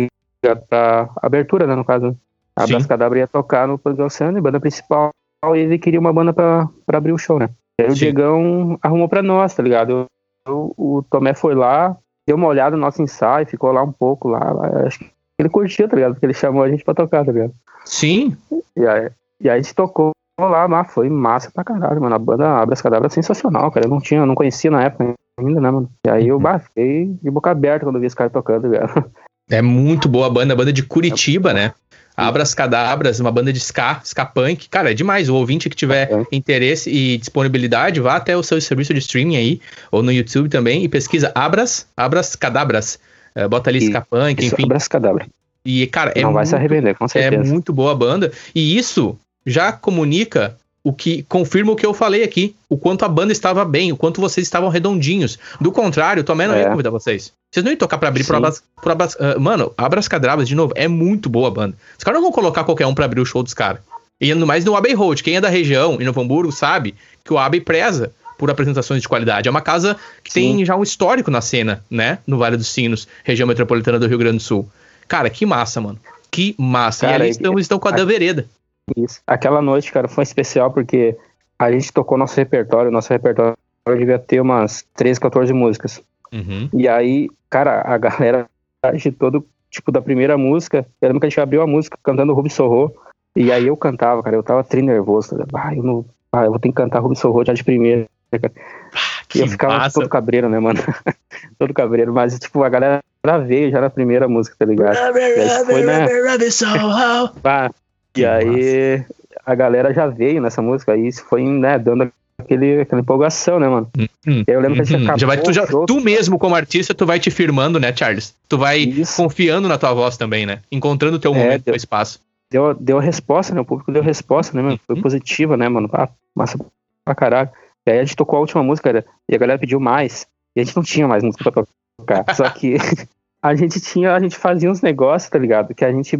[SPEAKER 3] ligado? Pra abertura, né, no caso. A Bras Cadabra ia tocar no Plug Oceano, banda principal, e ele queria uma banda pra, pra abrir o show, né? E aí Sim. o Diegão arrumou pra nós, tá ligado? Eu, o Tomé foi lá, deu uma olhada no nosso ensaio, ficou lá um pouco lá. Acho que ele curtiu, tá ligado? Porque ele chamou a gente pra tocar, tá ligado?
[SPEAKER 2] Sim.
[SPEAKER 3] E aí, e aí a gente tocou lá, mas foi massa pra caralho, mano. A banda Abras Cadabra é sensacional, cara. Eu não tinha, não conhecia na época ainda, né, mano? E aí eu bah, fiquei de boca aberta quando vi esse cara tocando, velho.
[SPEAKER 2] É muito boa a banda, a banda de Curitiba, é, né? Abras Cadabras, uma banda de ska, ska punk. Cara, é demais. O ouvinte que tiver é. interesse e disponibilidade, vá até o seu serviço de streaming aí, ou no YouTube também, e pesquisa Abras, Abras Cadabras. É, bota ali ska punk, enfim.
[SPEAKER 3] Abras Cadabra.
[SPEAKER 2] E, cara,
[SPEAKER 3] é Não vai
[SPEAKER 2] muito,
[SPEAKER 3] se arrepender, com certeza.
[SPEAKER 2] É muito boa a banda. E isso já comunica o que confirma o que eu falei aqui, o quanto a banda estava bem, o quanto vocês estavam redondinhos. Do contrário, eu também não é. ia convidar vocês. Vocês não iam tocar pra abrir pro Abras, pro Abras, uh, Mano, Abras Cadravas, de novo, é muito boa a banda. Os caras não vão colocar qualquer um pra abrir o show dos caras. E no mais no Abbey Road. Quem é da região, em Novo Hamburgo, sabe que o Abbey preza por apresentações de qualidade. É uma casa que Sim. tem já um histórico na cena, né? No Vale dos Sinos, região metropolitana do Rio Grande do Sul. Cara, que massa, mano. Que massa. Cara, e ali estão, estão com a, a da vereda.
[SPEAKER 3] Isso. Aquela noite, cara, foi especial porque a gente tocou nosso repertório. Nosso repertório devia ter umas 13, 14 músicas. Uhum. E aí, cara, a galera de todo, tipo, da primeira música, eu lembro que a gente abriu a música cantando Ruby Sorro. E aí eu cantava, cara, eu tava tri nervoso. Ah, eu não. Ah, eu vou ter que cantar Ruby Sorro já de primeira. Cara. Ah, e eu ficava massa. todo cabreiro, né, mano? todo cabreiro, mas, tipo, a galera veio já na primeira música, tá ligado? e aí foi, né? ah, e que aí massa. a galera já veio nessa música, aí foi, né, dando aquele, aquela empolgação, né, mano?
[SPEAKER 2] Hum, eu lembro hum, que a gente hum. já vai, tu, já, tu mesmo, como artista, tu vai te firmando, né, Charles? Tu vai Isso. confiando na tua voz também, né? Encontrando o teu é, momento, deu, teu espaço.
[SPEAKER 3] Deu, deu a resposta, né? O público deu resposta, né, mano? Foi uhum. positiva, né, mano? Ah, massa pra caralho. E aí a gente tocou a última música, e a galera pediu mais. E a gente não tinha mais música pra tocar. Só que a gente tinha, a gente fazia uns negócios, tá ligado? Que a gente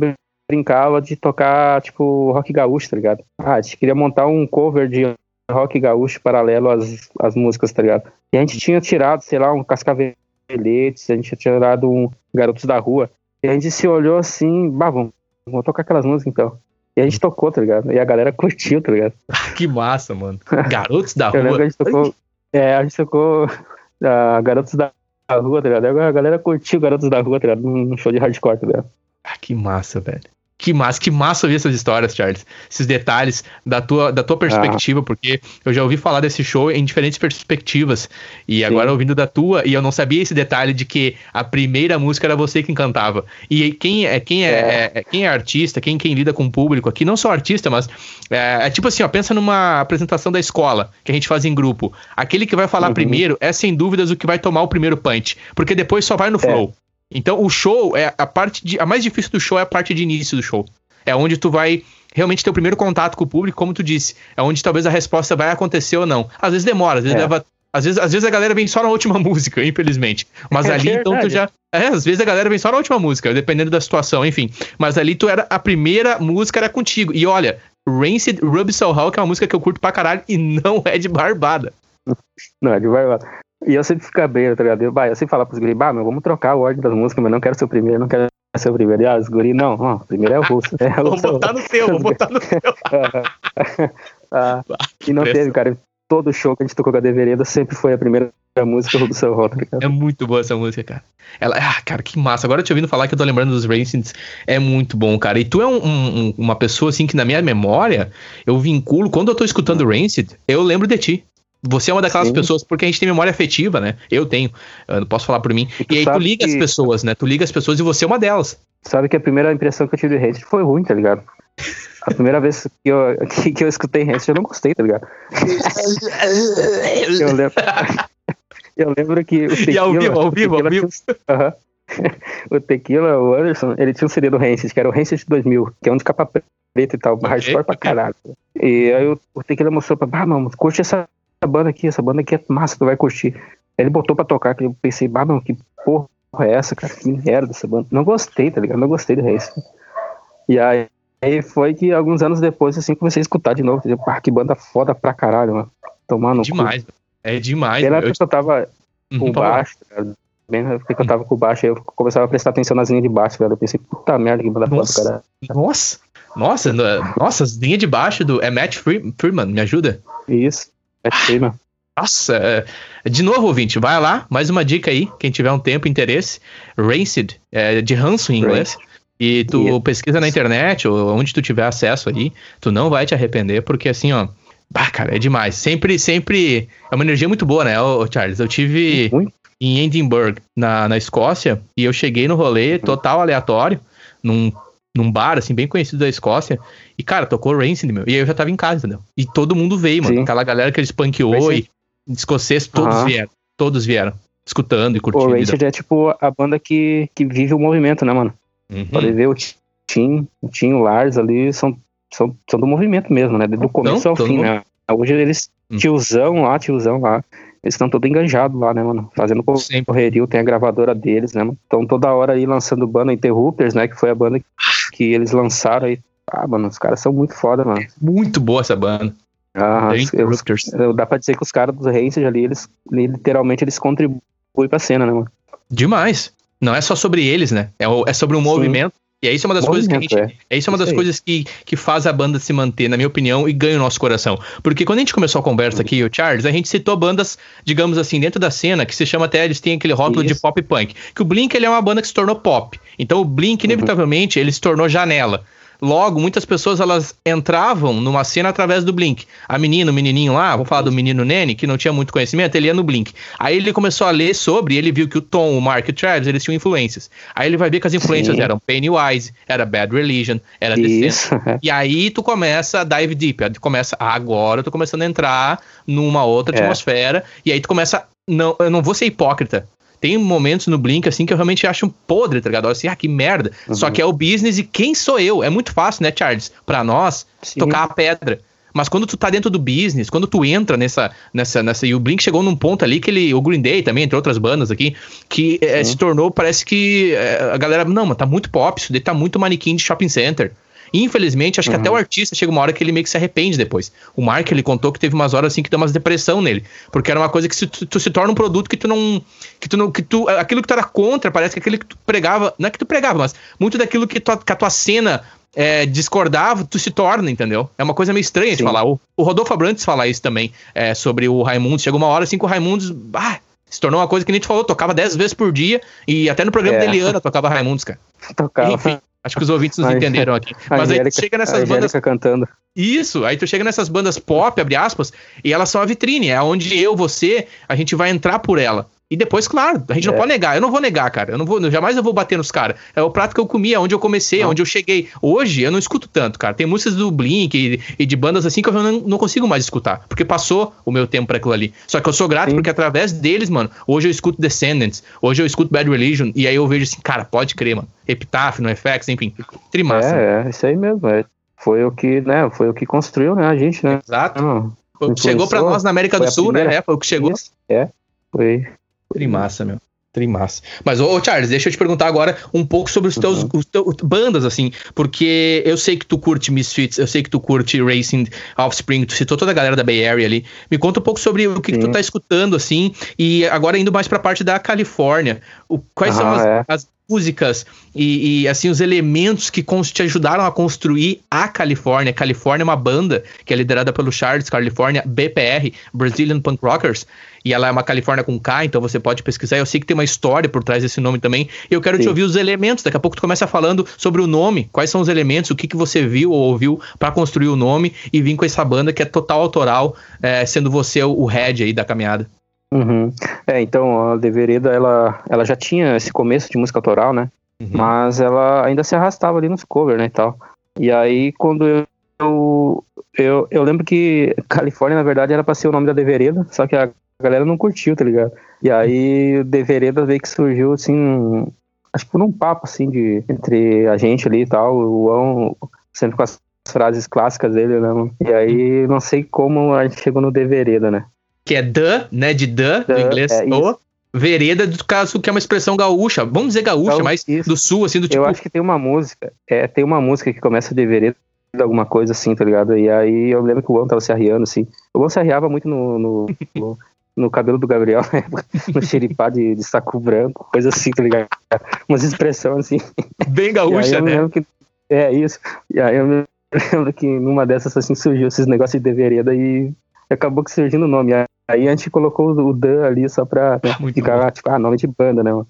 [SPEAKER 3] brincava de tocar, tipo, rock gaúcho, tá ligado? Ah, a gente queria montar um cover de rock gaúcho paralelo às, às músicas, tá ligado? E a gente tinha tirado, sei lá, um Cascaveletes, a gente tinha tirado um Garotos da Rua. E a gente se olhou assim, bah, vamos, vamos tocar aquelas músicas então. E a gente tocou, tá ligado? E a galera curtiu, tá ligado?
[SPEAKER 2] que massa, mano. Garotos da Rua. Eu
[SPEAKER 3] lembro que a gente tocou. É, a gente tocou uh, Garotos da Rua, tá ligado? A galera curtiu Garotos da Rua, tá ligado? Num show de hardcore, tá ligado?
[SPEAKER 2] Ah, que massa, velho. Que massa, que massa ouvir essas histórias, Charles. Esses detalhes da tua, da tua perspectiva, ah. porque eu já ouvi falar desse show em diferentes perspectivas. E Sim. agora ouvindo da tua, e eu não sabia esse detalhe de que a primeira música era você quem cantava. E quem é, quem é, é. é quem é artista, quem, quem lida com o público aqui, não só artista, mas é, é, tipo assim, ó, pensa numa apresentação da escola que a gente faz em grupo. Aquele que vai falar uhum. primeiro é sem dúvidas o que vai tomar o primeiro punch, porque depois só vai no é. flow. Então o show é a parte de, a mais difícil do show é a parte de início do show. É onde tu vai realmente ter o primeiro contato com o público, como tu disse. É onde talvez a resposta vai acontecer ou não. Às vezes demora, às vezes é. leva às vezes, às vezes a galera vem só na última música, infelizmente. Mas é ali, verdade. então, tu já. É, às vezes a galera vem só na última música, dependendo da situação, enfim. Mas ali tu era. A primeira música era contigo. E olha, Rancid Rub So How, que é uma música que eu curto pra caralho e não é de barbada.
[SPEAKER 3] Não é de barbada. E eu sempre fico bem, tá ligado? Eu, bah, eu sempre falo pros guris, bah, meu, vamos trocar a ordem das músicas, mas não quero ser o primeiro, não quero ser o primeiro. E ah, os guris, não, ó, o primeiro é o russo. É,
[SPEAKER 2] vou botar no teu, vou botar no teu.
[SPEAKER 3] ah, e não teve, cara. Todo show que a gente tocou com a Devereda sempre foi a primeira música do seu Rota, tá
[SPEAKER 2] É muito boa essa música, cara. Ela, ah, cara, que massa. Agora eu te ouvindo falar que eu tô lembrando dos Racings. É muito bom, cara. E tu é um, um, uma pessoa, assim, que na minha memória, eu vinculo, quando eu tô escutando Rancid, eu lembro de ti. Você é uma daquelas Sim. pessoas, porque a gente tem memória afetiva, né? Eu tenho, eu não posso falar por mim. E, e aí tu liga que... as pessoas, né? Tu liga as pessoas e você é uma delas.
[SPEAKER 3] Sabe que a primeira impressão que eu tive de Rancid foi ruim, tá ligado? A primeira vez que eu, que, que eu escutei Rancid, eu não gostei, tá ligado? eu lembro. Eu lembro que o
[SPEAKER 2] E
[SPEAKER 3] Tequila...
[SPEAKER 2] ao vivo, ao
[SPEAKER 3] o
[SPEAKER 2] vivo, ao vivo.
[SPEAKER 3] Aham. o Tequila, o Anderson, ele tinha um CD do Rancid, que era o Rancid 2000, que é um de capa preta e tal, hardcore pra caralho. E aí o, o Tequila mostrou pra, ah, mano, curte essa banda aqui, essa banda aqui é massa, tu vai curtir. Aí ele botou pra tocar, que eu pensei, bah, que porra é essa, cara? Que merda essa banda. Não gostei, tá ligado? Não gostei do Rancid. E aí, aí foi que alguns anos depois, assim, comecei a escutar de novo. Entendeu? Pá, que banda foda pra caralho, mano. Tomar no cu.
[SPEAKER 2] Demais. É demais.
[SPEAKER 3] Pela época que eu tava
[SPEAKER 2] Eu-
[SPEAKER 3] com
[SPEAKER 2] Uhum, fala.
[SPEAKER 3] baixo, cara. Bem na época que eu tava com baixo, aí eu começava a prestar atenção nas linhas de baixo, cara. Eu pensei, puta merda, que banda foda,
[SPEAKER 2] Nossa.
[SPEAKER 3] cara.
[SPEAKER 2] Nossa, nossa, no- nossa, as linhas de baixo do. É Matt Free- Freeman, me ajuda?
[SPEAKER 3] Isso. É feio, mano.
[SPEAKER 2] Nossa, é, de novo, ouvinte, vai lá, mais uma dica aí, quem tiver um tempo, interesse. Rancid, é, de ranço em inglês. E tu
[SPEAKER 3] Isso.
[SPEAKER 2] pesquisa na internet, ou onde tu tiver acesso aí, tu não vai te arrepender, porque assim, ó. Bah, cara, é demais. Sempre, sempre. É uma energia muito boa, né, ô, Charles? Eu tive
[SPEAKER 3] Muito.
[SPEAKER 2] em Edinburgh, na, na Escócia, e eu cheguei no rolê total aleatório, num, num bar, assim, bem conhecido da Escócia, e, cara, tocou Rancid, meu, e aí eu já tava em casa, entendeu? E todo mundo veio, mano,
[SPEAKER 3] Sim.
[SPEAKER 2] aquela galera que eles
[SPEAKER 3] Rancid.
[SPEAKER 2] e escoceses, todos
[SPEAKER 3] Aham.
[SPEAKER 2] vieram, todos vieram, escutando e
[SPEAKER 3] O
[SPEAKER 2] curtindo.
[SPEAKER 3] Rancid é tipo a banda que, que vive o movimento, né, mano?
[SPEAKER 2] Uhum.
[SPEAKER 3] Pode ver o Tim, o Tim, o Lars ali são, são, são do movimento mesmo, né? Desde o começo ao
[SPEAKER 2] todo
[SPEAKER 3] fim, né? Hoje eles,
[SPEAKER 2] Hum.
[SPEAKER 3] tiozão lá, tiozão lá, eles estão todos enganjados lá, né, mano? Fazendo correrio, tem a gravadora deles, né, mano? Estão toda hora aí lançando banda Interrupters, né? Que foi a banda que eles lançaram aí. Ah, mano, os caras são muito foda, mano.
[SPEAKER 2] Muito boa essa banda.
[SPEAKER 3] Ah, eu, dá pra dizer que os caras dos Rancid ali, eles literalmente eles contribuem pra cena, né, mano?
[SPEAKER 2] Demais. Não é só sobre eles, né? É, é sobre um
[SPEAKER 3] Sim.
[SPEAKER 2] movimento. E é isso uma das coisas que a gente.
[SPEAKER 3] Movimento,
[SPEAKER 2] É isso é uma
[SPEAKER 3] Isso
[SPEAKER 2] das
[SPEAKER 3] aí.
[SPEAKER 2] coisas que, que faz a banda se manter, na minha opinião, e ganha o nosso coração. Porque quando a gente começou a conversa aqui, o Charles, a gente citou bandas, digamos assim, dentro da cena, que se chama até, eles têm aquele rótulo de
[SPEAKER 3] Isso.
[SPEAKER 2] pop punk. Que o Blink, ele é uma banda que se tornou pop. Então o Blink,
[SPEAKER 3] Uhum.
[SPEAKER 2] inevitavelmente, ele se tornou janela. Logo, muitas pessoas elas entravam numa cena através do Blink. A menina, o menininho lá, vou falar do menino Nene, que não tinha muito conhecimento, ele ia no Blink. Aí ele começou a ler sobre, ele viu que o Tom, o Mark e o Travis, eles tinham influências. Aí ele vai ver que as influências
[SPEAKER 3] Sim.
[SPEAKER 2] eram Pennywise, era Bad Religion, era.
[SPEAKER 3] Isso.
[SPEAKER 2] E aí tu começa a dive deep, tu começa, agora eu tô começando a entrar numa outra
[SPEAKER 3] É.
[SPEAKER 2] atmosfera, e aí tu começa, não, eu não vou ser hipócrita. Tem momentos no Blink, assim, que eu realmente acho um podre, tá ligado? Assim, ah, que merda.
[SPEAKER 3] Uhum.
[SPEAKER 2] Só que é o business e quem sou eu? É muito fácil, né, Charles? Pra nós,
[SPEAKER 3] Sim.
[SPEAKER 2] tocar a pedra. Mas quando tu tá dentro do business, quando tu entra nessa, nessa, nessa. E o Blink chegou num ponto ali que ele. O Green Day também, entre outras bandas aqui, que
[SPEAKER 3] Sim.
[SPEAKER 2] se tornou, parece que eh, a galera. Não, mas tá muito pop, isso daí tá muito manequim de shopping center. Infelizmente, acho que
[SPEAKER 3] Uhum.
[SPEAKER 2] até o artista chega uma hora que ele meio que se arrepende depois. O Mark, ele contou que teve umas horas assim que deu umas depressão nele. Porque era uma coisa que se tu, tu se torna um produto que tu não. Que tu não. Que tu, aquilo que tu era contra, parece que aquilo que tu pregava. Não é que tu pregava, mas muito daquilo que, tua, que a tua cena é, discordava, tu se torna, entendeu? É uma coisa meio estranha de falar. O, o Rodolfo Abrantes fala isso também, é, sobre o Raimundos. Chegou uma hora assim que o Raimundos. Ah, se tornou uma coisa que nem tu falou, tocava 10 vezes por dia. E até no programa
[SPEAKER 3] É.
[SPEAKER 2] da Eliana tocava Raimundos, cara.
[SPEAKER 3] Tocava.
[SPEAKER 2] Enfim, acho que os ouvintes nos entenderam aqui. Mas aí tu
[SPEAKER 3] Angélica-
[SPEAKER 2] chega nessas bandas
[SPEAKER 3] Angélica cantando.
[SPEAKER 2] isso, aí tu chega nessas bandas pop, abre aspas, e elas são a vitrine, é onde eu, você, a gente vai entrar por ela. E depois, claro, a gente não
[SPEAKER 3] É.
[SPEAKER 2] pode negar, eu não vou negar, cara, eu não vou, jamais eu vou bater nos caras. É o prato que eu comi, é onde eu comecei,
[SPEAKER 3] Não.
[SPEAKER 2] onde eu cheguei. Hoje eu não escuto tanto, cara. Tem músicas do Blink e, e de bandas assim que eu não, não consigo mais escutar, porque passou o meu tempo pra aquilo ali. Só que eu sou grato
[SPEAKER 3] Sim.
[SPEAKER 2] porque através deles, mano, hoje eu escuto Descendants, hoje eu escuto Bad Religion, e aí eu vejo assim, cara, pode crer, mano. Epitáfio, no FX, enfim, trimassa.
[SPEAKER 3] É, é, isso aí mesmo. É. Foi o que, né? Foi o que construiu, né? A gente, né?
[SPEAKER 2] Exato.
[SPEAKER 3] Não,
[SPEAKER 2] chegou pra
[SPEAKER 3] influenciou,
[SPEAKER 2] nós na América do Sul, né?
[SPEAKER 3] primeira.
[SPEAKER 2] É, foi o que chegou.
[SPEAKER 3] Isso, É. Foi.
[SPEAKER 2] Trimassa, meu. Trimassa. Mas, ô, Charles, deixa eu te perguntar agora um pouco sobre os teus,
[SPEAKER 3] Uhum.
[SPEAKER 2] os teus bandas, assim, porque eu sei que tu curte Misfits, eu sei que tu curte Racing, Offspring, tu citou toda a galera da Bay Area ali. Me conta um pouco sobre o que, que tu tá escutando, assim, e agora indo mais pra parte da Califórnia. O, quais são
[SPEAKER 3] Ah,
[SPEAKER 2] as,
[SPEAKER 3] é.
[SPEAKER 2] as músicas e, e, assim, os elementos que te ajudaram a construir a Califórnia? Califórnia é uma banda que é liderada pelo Charles California, BPR, Brazilian Punk Rockers, e ela é uma Califórnia com K, então você pode pesquisar. Eu sei que tem uma história por trás desse nome também. E eu quero te
[SPEAKER 3] Sim.
[SPEAKER 2] ouvir os elementos. Daqui a pouco tu começa falando sobre o nome, quais são os elementos, o que, que você viu ou ouviu pra construir o nome e vir com essa banda que é total autoral, é, sendo você o head aí da caminhada.
[SPEAKER 3] Uhum. É, então, a Devereda, ela, ela já tinha esse começo de música autoral, né?
[SPEAKER 2] Uhum.
[SPEAKER 3] Mas ela ainda se arrastava ali nos covers, né, e tal. E aí, quando eu... Eu, eu, lembro que Califórnia, na verdade, era pra ser o nome da Devereda, só que a galera não curtiu, tá ligado? E aí o Devereda veio que surgiu assim, acho que por um papo assim de entre a gente ali e tal, o João sempre com as frases clássicas dele, né? Mano? E aí não sei como a gente chegou no Devereda, né?
[SPEAKER 2] Que é the, né? De the, do inglês é, o. Vereda, do caso, que é uma expressão gaúcha. Vamos dizer gaúcha, mas do sul, assim, do tipo.
[SPEAKER 3] Eu acho que tem uma música. É, tem uma música que começa de vereda, alguma coisa assim, tá ligado? E aí eu lembro que o Juan tava se arriando, assim. O Juan se arriava muito no, no, no, no cabelo do Gabriel, né? no xeripá de, de saco branco, coisa assim, tá ligado? Umas expressões assim.
[SPEAKER 2] Bem gaúcha, né?
[SPEAKER 3] Que, é, isso. E aí eu me lembro que numa dessas, assim, surgiu esses negócios de vereda e acabou que surgindo o nome. Aí a gente colocou o Dan ali só pra né, ficar, bom. tipo, ah, nome de banda, né, mano?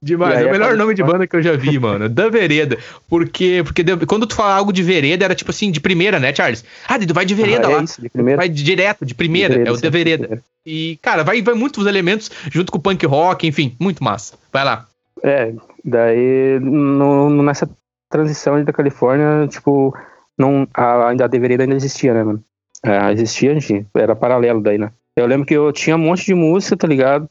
[SPEAKER 2] Demais, é o melhor nome de banda que eu já vi, mano. Da Vereda. Porque, porque quando tu fala algo de vereda, era tipo assim, de primeira, né, Charles? Ah, tu vai de vereda ah, é lá. Isso, de primeira. Vai direto, de primeira, de vereda, é o da vereda. E, cara, vai, vai muitos elementos junto com o punk rock, enfim, muito massa. Vai lá.
[SPEAKER 3] É, daí no, nessa transição da Califórnia, tipo, não, a, ainda a vereda ainda existia, né, mano? É, existia, gente, era paralelo daí, né? Eu lembro que eu tinha um monte de música, tá ligado?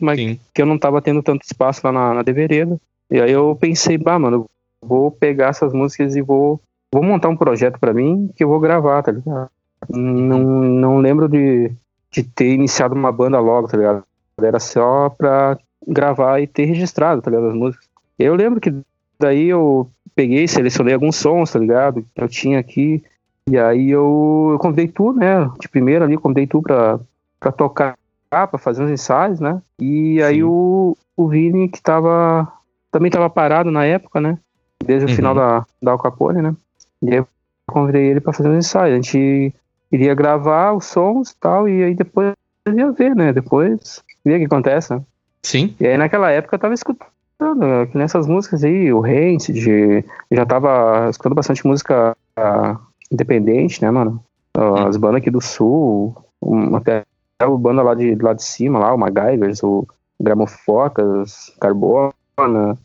[SPEAKER 3] Mas Sim. que eu não tava tendo tanto espaço lá na, na Devereda. E aí eu pensei, bah, mano, vou pegar essas músicas e vou, vou montar um projeto para mim que eu vou gravar, tá ligado? Não, não lembro de, de ter iniciado uma banda logo, tá ligado? Era só pra gravar e ter registrado, tá ligado? As músicas. Eu lembro que daí eu peguei, selecionei alguns sons, tá ligado? Que eu tinha aqui. E aí eu, eu convidei tu, né? De primeiro ali, convidei tu pra, pra tocar, pra fazer uns ensaios, né? E aí o, o Vini, que tava. Também tava parado na época, né? Desde uhum. o final da, da Al Capone, né? E aí eu convidei ele pra fazer uns ensaios. A gente iria gravar os sons e tal, e aí depois ia ver, né? Depois ver o que acontece, né?
[SPEAKER 2] Sim.
[SPEAKER 3] E aí naquela época eu tava escutando que nessas músicas aí, o Rancid, já tava escutando bastante música uh, independente, né, mano? As bandas aqui do sul, até a banda lá de, lá de cima, lá, o MacGyvers, o Gramofocas, Carbona,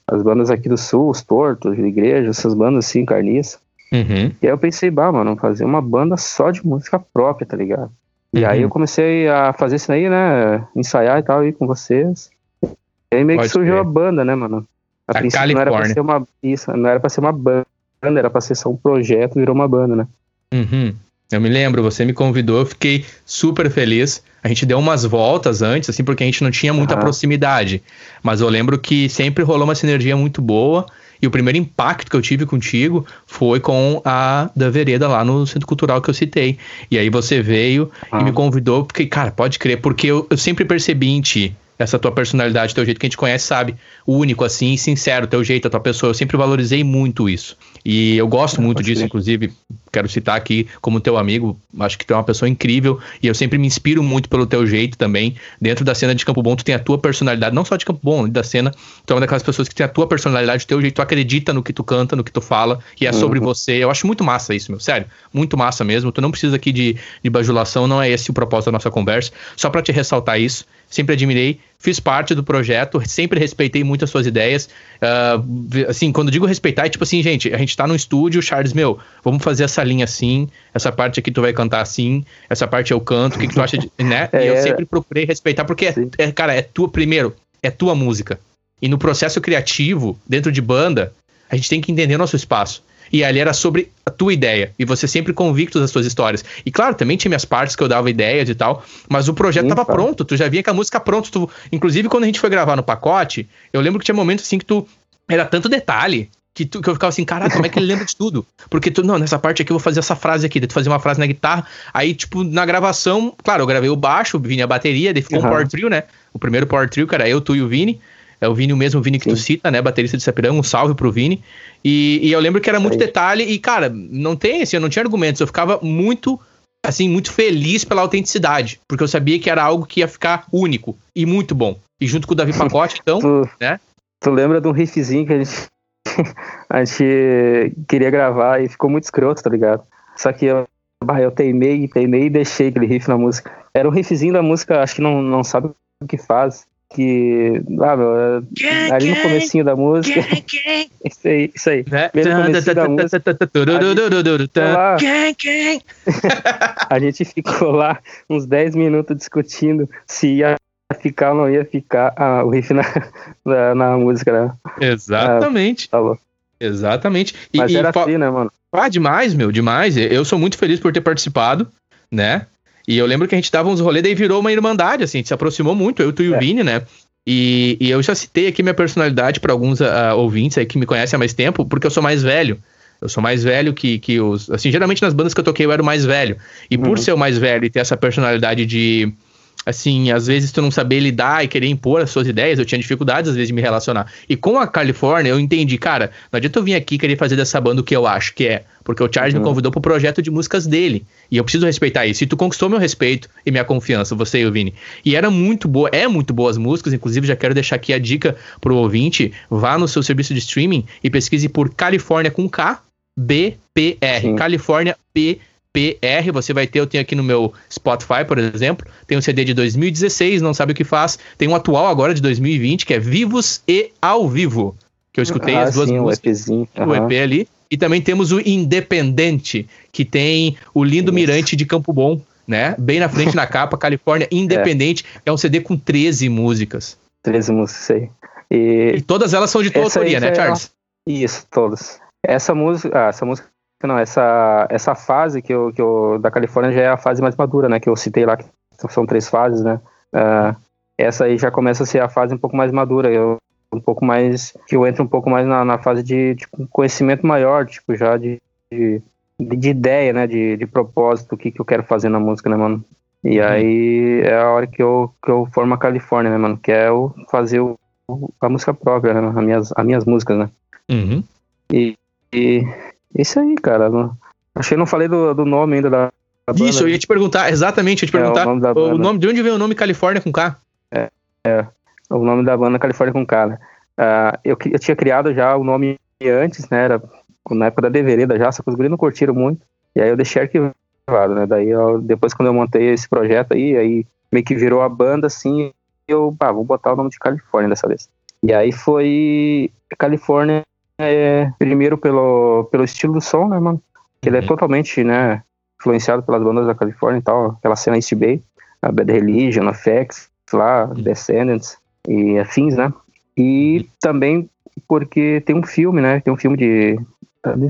[SPEAKER 3] as bandas aqui do sul, os Tortos, de Igreja, essas bandas assim, carniça.
[SPEAKER 2] Uhum.
[SPEAKER 3] E aí eu pensei, bah, mano, fazer uma banda só de música própria, tá ligado? E uhum. aí eu comecei a fazer isso aí, né? Ensaiar e tal aí com vocês. E aí meio Pode que surgiu a banda, né, mano?
[SPEAKER 2] A, a princípio não
[SPEAKER 3] era pra ser uma. Isso, não era pra ser uma banda, era pra ser só um projeto, virou uma banda, né?
[SPEAKER 2] Uhum. Eu me lembro, você me convidou, eu fiquei super feliz. A gente deu umas voltas antes, assim, porque a gente não tinha muita uhum. proximidade. Mas eu lembro que sempre rolou uma sinergia muito boa. E o primeiro impacto que eu tive contigo foi com a da Vereda lá no Centro Cultural que eu citei. E aí você veio uhum. e me convidou, porque, cara, pode crer, porque eu, eu sempre percebi em ti essa tua personalidade, teu jeito que a gente conhece, sabe? único, assim, sincero, teu jeito, a tua pessoa. Eu sempre valorizei muito isso. E eu gosto muito disso, inclusive, quero citar aqui como teu amigo, acho que tu é uma pessoa incrível e eu sempre me inspiro muito pelo teu jeito também. Dentro da cena de Campo Bom, tu tem a tua personalidade, não só de Campo Bom, da cena, tu é uma daquelas pessoas que tem a tua personalidade, o teu jeito, tu acredita no que tu canta, no que tu fala e é sobre uhum. você. Eu acho muito massa isso, meu, sério, muito massa mesmo. Tu não precisa aqui de, de bajulação, não é esse o propósito da nossa conversa, só para te ressaltar isso. Sempre admirei, fiz parte do projeto, sempre respeitei muito as suas ideias. Uh, assim, quando digo respeitar, é tipo assim, gente, a gente tá no estúdio, Charles, meu, vamos fazer essa linha assim, essa parte aqui tu vai cantar assim, essa parte eu canto, o que, que tu acha de. né? É, e eu é. sempre procurei respeitar, porque, é, é, cara, é tua, primeiro, é tua música. E no processo criativo, dentro de banda, a gente tem que entender nosso espaço. E ali era sobre a tua ideia. E você sempre convicto das suas histórias. E claro, também tinha minhas partes que eu dava ideias e tal. Mas o projeto Sim, tava pronto. Tu já vinha com a música pronta. Tu, inclusive, quando a gente foi gravar no pacote, eu lembro que tinha momentos assim que tu. Era tanto detalhe que, tu, que eu ficava assim, caraca, como é que ele lembra de tudo? Porque tu, não, nessa parte aqui eu vou fazer essa frase aqui, tu fazia uma frase na guitarra, aí, tipo, na gravação, claro, eu gravei o baixo, vinha a bateria, daí ficou uhum. um power trio, né? O primeiro power trio, cara, eu, tu e o Vini. É o Vini, o mesmo Vini que Sim. tu cita, né? Baterista de Sapiranga, um salve pro Vini. E, e eu lembro que era muito detalhe, e, cara, não tem, assim, eu não tinha argumentos, eu ficava muito assim, muito feliz pela autenticidade, porque eu sabia que era algo que ia ficar único e muito bom. E junto com o Davi Pacote, então,
[SPEAKER 3] tu,
[SPEAKER 2] né?
[SPEAKER 3] Tu lembra de um riffzinho que a gente, a gente queria gravar e ficou muito escroto, tá ligado? Só que eu, eu teimei, teimei e deixei aquele riff na música. Era um riffzinho da música, acho que não, não sabe o que faz. Que ah, meu, é, ali no comecinho da música isso aí, isso aí
[SPEAKER 2] Né?
[SPEAKER 3] Bem no comecinho da música, lá, a gente ficou lá uns 10 minutos discutindo se ia ficar ou não ia ficar ah, o riff na, na, na música, né?
[SPEAKER 2] Exatamente.
[SPEAKER 3] Tá louco.
[SPEAKER 2] Exatamente. E,
[SPEAKER 3] Mas
[SPEAKER 2] e
[SPEAKER 3] era
[SPEAKER 2] fa-
[SPEAKER 3] assim, né, mano?
[SPEAKER 2] Ah, demais, meu, demais. Eu sou muito feliz por ter participado, né? E eu lembro que a gente dava uns rolês, daí virou uma irmandade, assim, a gente se aproximou muito, eu, tu e o
[SPEAKER 3] É.
[SPEAKER 2] Vini, né? E, e eu já citei aqui minha personalidade para alguns ah, ouvintes aí que me conhecem há mais tempo, porque eu sou mais velho. Eu sou mais velho que, que os. Assim, geralmente nas bandas que eu toquei eu era o mais velho. E por
[SPEAKER 3] Uhum.
[SPEAKER 2] ser o mais velho e ter essa personalidade de. Assim, às vezes tu não saber lidar e querer impor as suas ideias, eu tinha dificuldades às vezes de me relacionar. E com a Califórnia eu entendi, cara, não adianta eu vir aqui querer fazer dessa banda o que eu acho que é. Porque o Charles me
[SPEAKER 3] Uhum.
[SPEAKER 2] convidou pro projeto de músicas dele. E eu preciso respeitar isso. E tu conquistou meu respeito e minha confiança, você e o Vini. E era muito boa, é muito boas as músicas. Inclusive, já quero deixar aqui a dica pro ouvinte: vá no seu serviço de streaming e pesquise por Califórnia com K, BPR.
[SPEAKER 3] Sim.
[SPEAKER 2] Califórnia BPR. Você vai ter, eu tenho aqui no meu Spotify, por exemplo. Tem um CD de 2016, não sabe o que faz. Tem um atual agora de 2020, que é Vivos e Ao Vivo. Que eu escutei
[SPEAKER 3] ah,
[SPEAKER 2] as duas
[SPEAKER 3] sim, o
[SPEAKER 2] músicas o
[SPEAKER 3] aham.
[SPEAKER 2] EP ali. E também temos o Independente, que tem o lindo
[SPEAKER 3] Isso.
[SPEAKER 2] mirante de Campo Bom, né? Bem na frente na capa, Califórnia Independente. É. um CD com 13 músicas.
[SPEAKER 3] 13 músicas, aí. E
[SPEAKER 2] E todas elas são de tua autoria, né,
[SPEAKER 3] é
[SPEAKER 2] Charles?
[SPEAKER 3] Isso, todos. Essa música, ah, essa música, não, essa, essa fase que eu, que eu, da Califórnia já é a fase mais madura, né? Que eu citei lá, que são três fases, né? Ah, essa aí já começa a ser a fase um pouco mais madura, eu, um pouco mais, que eu entro um pouco mais na, na fase de tipo, conhecimento maior, tipo, já de, de, de ideia, né? De, de propósito, o que, que eu quero fazer na música, né, mano? E
[SPEAKER 2] Uhum.
[SPEAKER 3] aí é a hora que eu, que eu formo a Califórnia, né, mano? Que é o fazer o, a música própria, né? As minhas, as minhas músicas, né?
[SPEAKER 2] Uhum.
[SPEAKER 3] E, e isso aí, cara. Não- Acho que não falei do, do nome ainda da, da banda.
[SPEAKER 2] Isso, eu ia te perguntar, exatamente, eu ia te
[SPEAKER 3] É, o
[SPEAKER 2] perguntar.
[SPEAKER 3] nome
[SPEAKER 2] o, nome, de onde vem o nome Califórnia com K?
[SPEAKER 3] O nome da banda é Califórnia com K, né? Ah, eu, eu tinha criado já o nome antes, né? Era na época da Devereda já, só que os guris não curtiram muito. E aí eu deixei arquivado, né? Daí eu- depois quando eu montei esse projeto aí, aí meio que virou a banda assim, eu, pá, vou botar o nome de Califórnia dessa vez. E aí foi Califórnia é, primeiro pelo, pelo estilo do som, né, mano? Que ele é
[SPEAKER 2] Uhum.
[SPEAKER 3] totalmente, né, influenciado pelas bandas da Califórnia e tal, aquela cena East Bay, a Bad Religion, a FX, lá,
[SPEAKER 2] Uhum.
[SPEAKER 3] Descendants e afins, né? E também porque tem um filme, né? Tem um filme de